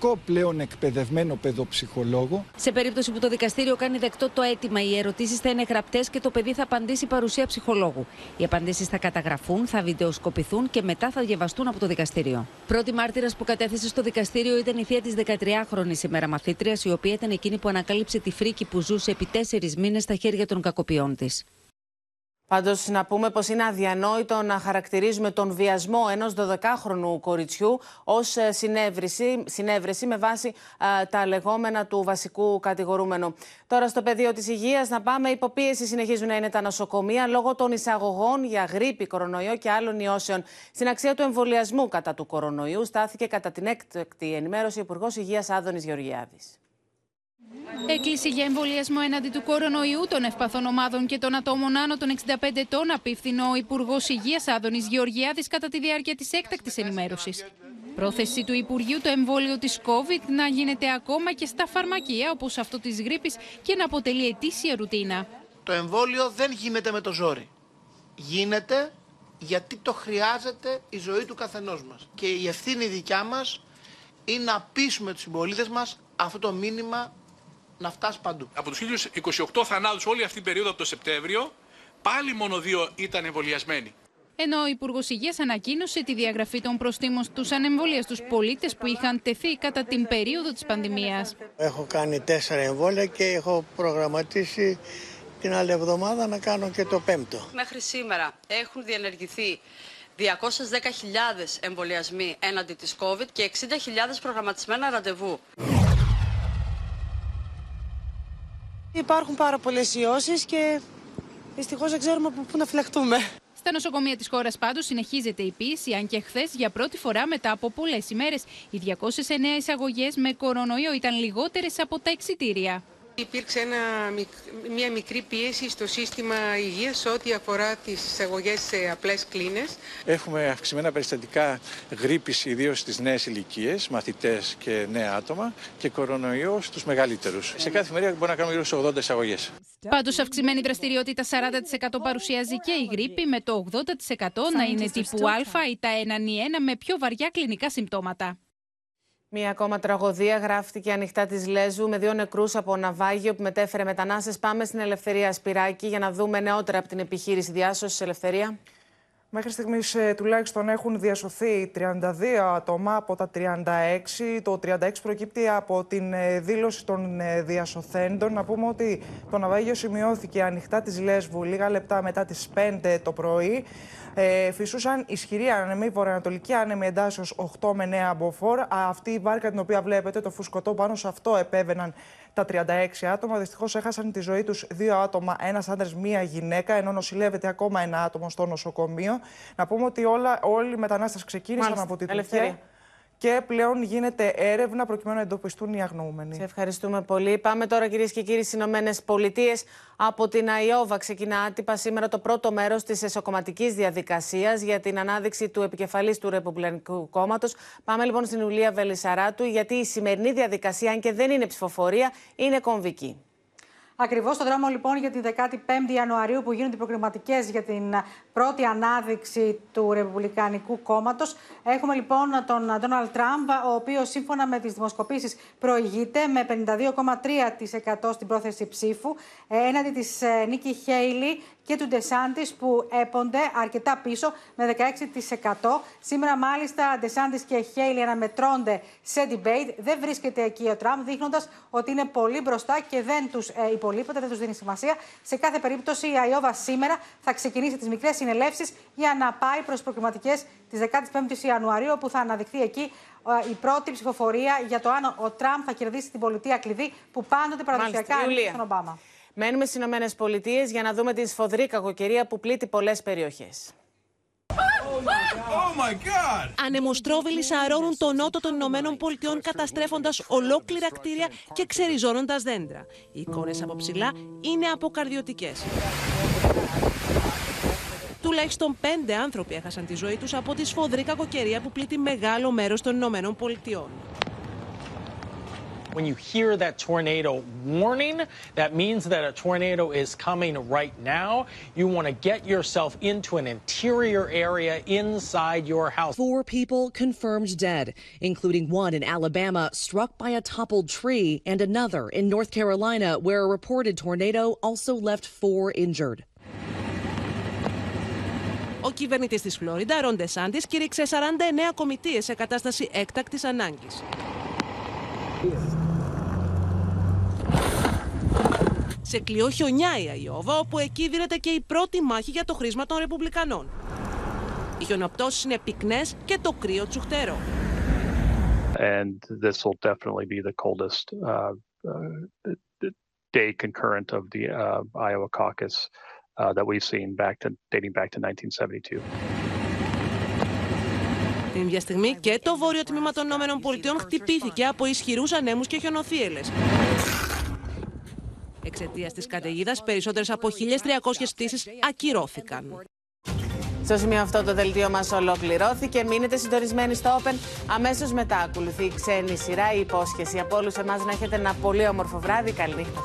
ειδικό πλέον εκπαιδευμένο παιδοψυχολόγο. Σε περίπτωση που το δικαστήριο κάνει δεκτό το αίτημα, οι ερωτήσεις θα είναι γραπτές και το παιδί θα απαντήσει παρουσία ψυχολόγου. Οι απαντήσεις θα καταγραφούν, θα βιντεοσκοπηθούν και μετά θα διαβαστούν από το δικαστήριο. Πρώτη μάρτυρας που κατέθεσε στο δικαστήριο ήταν η θεία της 13χρονη ημέρα μαθήτρια, η οποία ήταν εκείνη που ανακάλυψε τη φρίκη που ζούσε επί τέσσερις μήνες στα χέρια των κακοποιών της. Πάντως, να πούμε πως είναι αδιανόητο να χαρακτηρίζουμε τον βιασμό ενός 12χρονου κοριτσιού ως ε, συνέβρεση, συνέβρεση με βάση ε, τα λεγόμενα του βασικού κατηγορούμενου. Τώρα, στο πεδίο της υγείας, να πάμε. Υποπίεση συνεχίζουν να είναι τα νοσοκομεία λόγω των εισαγωγών για γρήπη, κορονοϊό και άλλων ιώσεων. Στην αξία του εμβολιασμού κατά του κορονοϊού στάθηκε κατά την έκτακτη ενημέρωση ο Υπουργός Υγείας Άδωνης Γεωργιάδης. Έκκληση για εμβολιασμό έναντι του κορονοϊού των ευπαθών ομάδων και των ατόμων άνω των 65 ετών απίφθηνο ο Υπουργός Υγείας Άδωνης Γεωργιάδης κατά τη διάρκεια της έκτακτης ενημέρωσης. Πρόθεση του Υπουργείου το εμβόλιο της COVID να γίνεται ακόμα και στα φαρμακεία όπως αυτό της γρήπης και να αποτελεί ετήσια ρουτίνα. Το εμβόλιο δεν γίνεται με το ζόρι. Γίνεται γιατί το χρειάζεται η ζωή του καθενός μας. Και η ευθύνη δικιά μας είναι να πείσουμε τους συμπολίτες μας αυτό το μήνυμα να φτάσει παντού. Από τους 1028 θανάτους όλη αυτή την περίοδο από το Σεπτέμβριο, πάλι μόνο δύο ήταν εμβολιασμένοι. Ενώ ο Υπουργός Υγείας ανακοίνωσε τη διαγραφή των προστήμων στους ανεμβολίαστου πολίτες που είχαν τεθεί κατά την περίοδο της πανδημίας. Έχω κάνει τέσσερα εμβόλια και έχω προγραμματίσει την άλλη εβδομάδα να κάνω και το πέμπτο. Μέχρι σήμερα έχουν διενεργηθεί 210.000 εμβολιασμοί έναντι της COVID και 60.000 προγραμματισμένα ραντεβού. Υπάρχουν πάρα πολλές ιώσεις και δυστυχώς δεν ξέρουμε από πού να φυλαχτούμε. Στα νοσοκομεία της χώρας πάντως συνεχίζεται η πίεση, αν και χθες για πρώτη φορά μετά από πολλές ημέρες οι 209 εισαγωγές με κορονοϊό ήταν λιγότερες από τα εξιτήρια. Υπήρξε ένα, μια μικρή πίεση στο σύστημα υγείας ό,τι αφορά τις εισαγωγές σε απλές κλίνες. Έχουμε αυξημένα περιστατικά γρήπης ιδίως στις νέες ηλικίες, μαθητές και νέα άτομα και κορονοϊός στους μεγαλύτερους. Σε κάθε μερία μπορεί να κάνουμε γύρω στους 80 εισαγωγές. Πάντως αυξημένη δραστηριότητα 40% παρουσιάζει και η γρήπη με το 80% να είναι τύπου Α ή τα 1 1 με πιο βαριά κλινικά συμπτώματα. Μία ακόμα τραγωδία γράφτηκε ανοιχτά της Λέζου με δύο νεκρούς από ναυάγιο που μετέφερε μετανάστες. Πάμε στην Ελευθερία Σπυράκη για να δούμε νεότερα από την επιχείρηση διάσωσης. Ελευθερία. Μέχρι στιγμής ε, τουλάχιστον έχουν διασωθεί 32 άτομα από τα 36. Το 36 προκύπτει από την ε, δήλωση των ε, διασωθέντων. Να πούμε ότι το ναυάγιο σημειώθηκε ανοιχτά της Λέσβου λίγα λεπτά μετά τις 5 το πρωί. Ε, φυσούσαν ισχυρή άνεμη, βορειοανατολική άνεμη εντάσσεως 8 με 9 μποφόρ. Αυτή η βάρκα την οποία βλέπετε, το φουσκωτό πάνω σε αυτό επέβαιναν τα 36 άτομα. Δυστυχώς έχασαν τη ζωή τους δύο άτομα, ένας άντρας, μία γυναίκα, ενώ νοσηλεύεται ακόμα ένα άτομο στο νοσοκομείο. Να πούμε ότι όλα, όλοι οι μετανάστες ξεκίνησαν από την Τουρκία και πλέον γίνεται έρευνα προκειμένου να εντοπιστούν οι αγνοούμενοι. Σε ευχαριστούμε πολύ. Πάμε τώρα, κυρίες και κύριοι, στις Ηνωμένες Πολιτείες. Από την ΑΙΟΒΑ ξεκινά άτυπα σήμερα το πρώτο μέρος της εσωκομματικής διαδικασίας για την ανάδειξη του επικεφαλής του Ρεπουμπλικανικού Κόμματος. Πάμε λοιπόν στην Ουλία Βελισσαράτου, γιατί η σημερινή διαδικασία, αν και δεν είναι ψηφοφορία, είναι κομβική. Ακριβώς το δρόμο λοιπόν για την 15η Ιανουαρίου που γίνονται οι προκριματικές για την πρώτη ανάδειξη του Ρεπουμπλικανικού Κόμματος. Έχουμε λοιπόν τον Ντόναλτ Τραμπ, ο οποίος σύμφωνα με τις δημοσκοπήσεις προηγείται με 52,3% στην πρόθεση ψήφου έναντι της Νίκη Χέιλι και του Ντεσάντης που έπονται αρκετά πίσω με 16%. Σήμερα, μάλιστα, Ντεσάντης και Χέιλι αναμετρώνται σε debate. Δεν βρίσκεται εκεί ο Τραμπ, δείχνοντας ότι είναι πολύ μπροστά και δεν τους ε, υπολείπεται, δεν τους δίνει σημασία. Σε κάθε περίπτωση, η Αϊόβα σήμερα θα ξεκινήσει τις μικρές συνελεύσεις για να πάει προς προκριματικές τη 15η Ιανουαρίου, όπου θα αναδειχθεί εκεί ε, η πρώτη ψηφοφορία για το αν ο Τραμπ θα κερδίσει την πολιτεία κλειδί που πάντοτε παραδοσιακά είναι στον Ομπάμα. Μένουμε στις Ηνωμένες Πολιτείες για να δούμε τη σφοδρή κακοκαιρία που πλήττει πολλές περιοχές. Oh Ανεμοστρόβιλοι σαρώνουν τον νότο των Ηνωμένων Πολιτειών καταστρέφοντας ολόκληρα κτίρια και ξεριζώνοντας δέντρα. Οι εικόνες από ψηλά είναι αποκαρδιωτικές. Τουλάχιστον πέντε άνθρωποι έχασαν τη ζωή τους από τη σφοδρή κακοκαιρία που πλήττει μεγάλο μέρος των Ηνωμένων Πολιτειών. When you hear that tornado warning, that means that a tornado is coming right now. You want to get yourself into an interior area inside your house. Four people confirmed dead, including one in Alabama struck by a toppled tree, and another in North Carolina where a reported tornado also left four injured. Ο κυβερνητής της Φλόριντα, Ρον Ντεσάντης, κήρυξε 49 κομιτείες σε κατάσταση έκτακτης ανάγκης. Σε κλειό χιονιά η Αϊόβα, όπου εκεί δίνεται και η πρώτη μάχη για το χρήσμα των Ρεπουμπλικανών. Οι χιονοπτώσεις είναι πυκνές και το κρύο τσουχτερό. and this will definitely be the coldest uh, uh, day concurrent of the uh, Iowa caucus uh, that we've seen back to dating back to 1972. Την ίδια στιγμή και το βόρειο τμήμα των ΗΠΑ χτυπήθηκε από ισχυρούς ανέμους και χιονοθύελες. Εξαιτίας της καταιγίδας, περισσότερες από 1.300 πτήσεις ακυρώθηκαν. Στο σημείο αυτό το δελτίο μας ολοκληρώθηκε. Μείνετε συντονισμένοι στο Open. Αμέσως μετά ακολουθεί η ξένη σειρά, η υπόσχεση από όλους εμάς να έχετε ένα πολύ όμορφο βράδυ. Καλή νύχτα.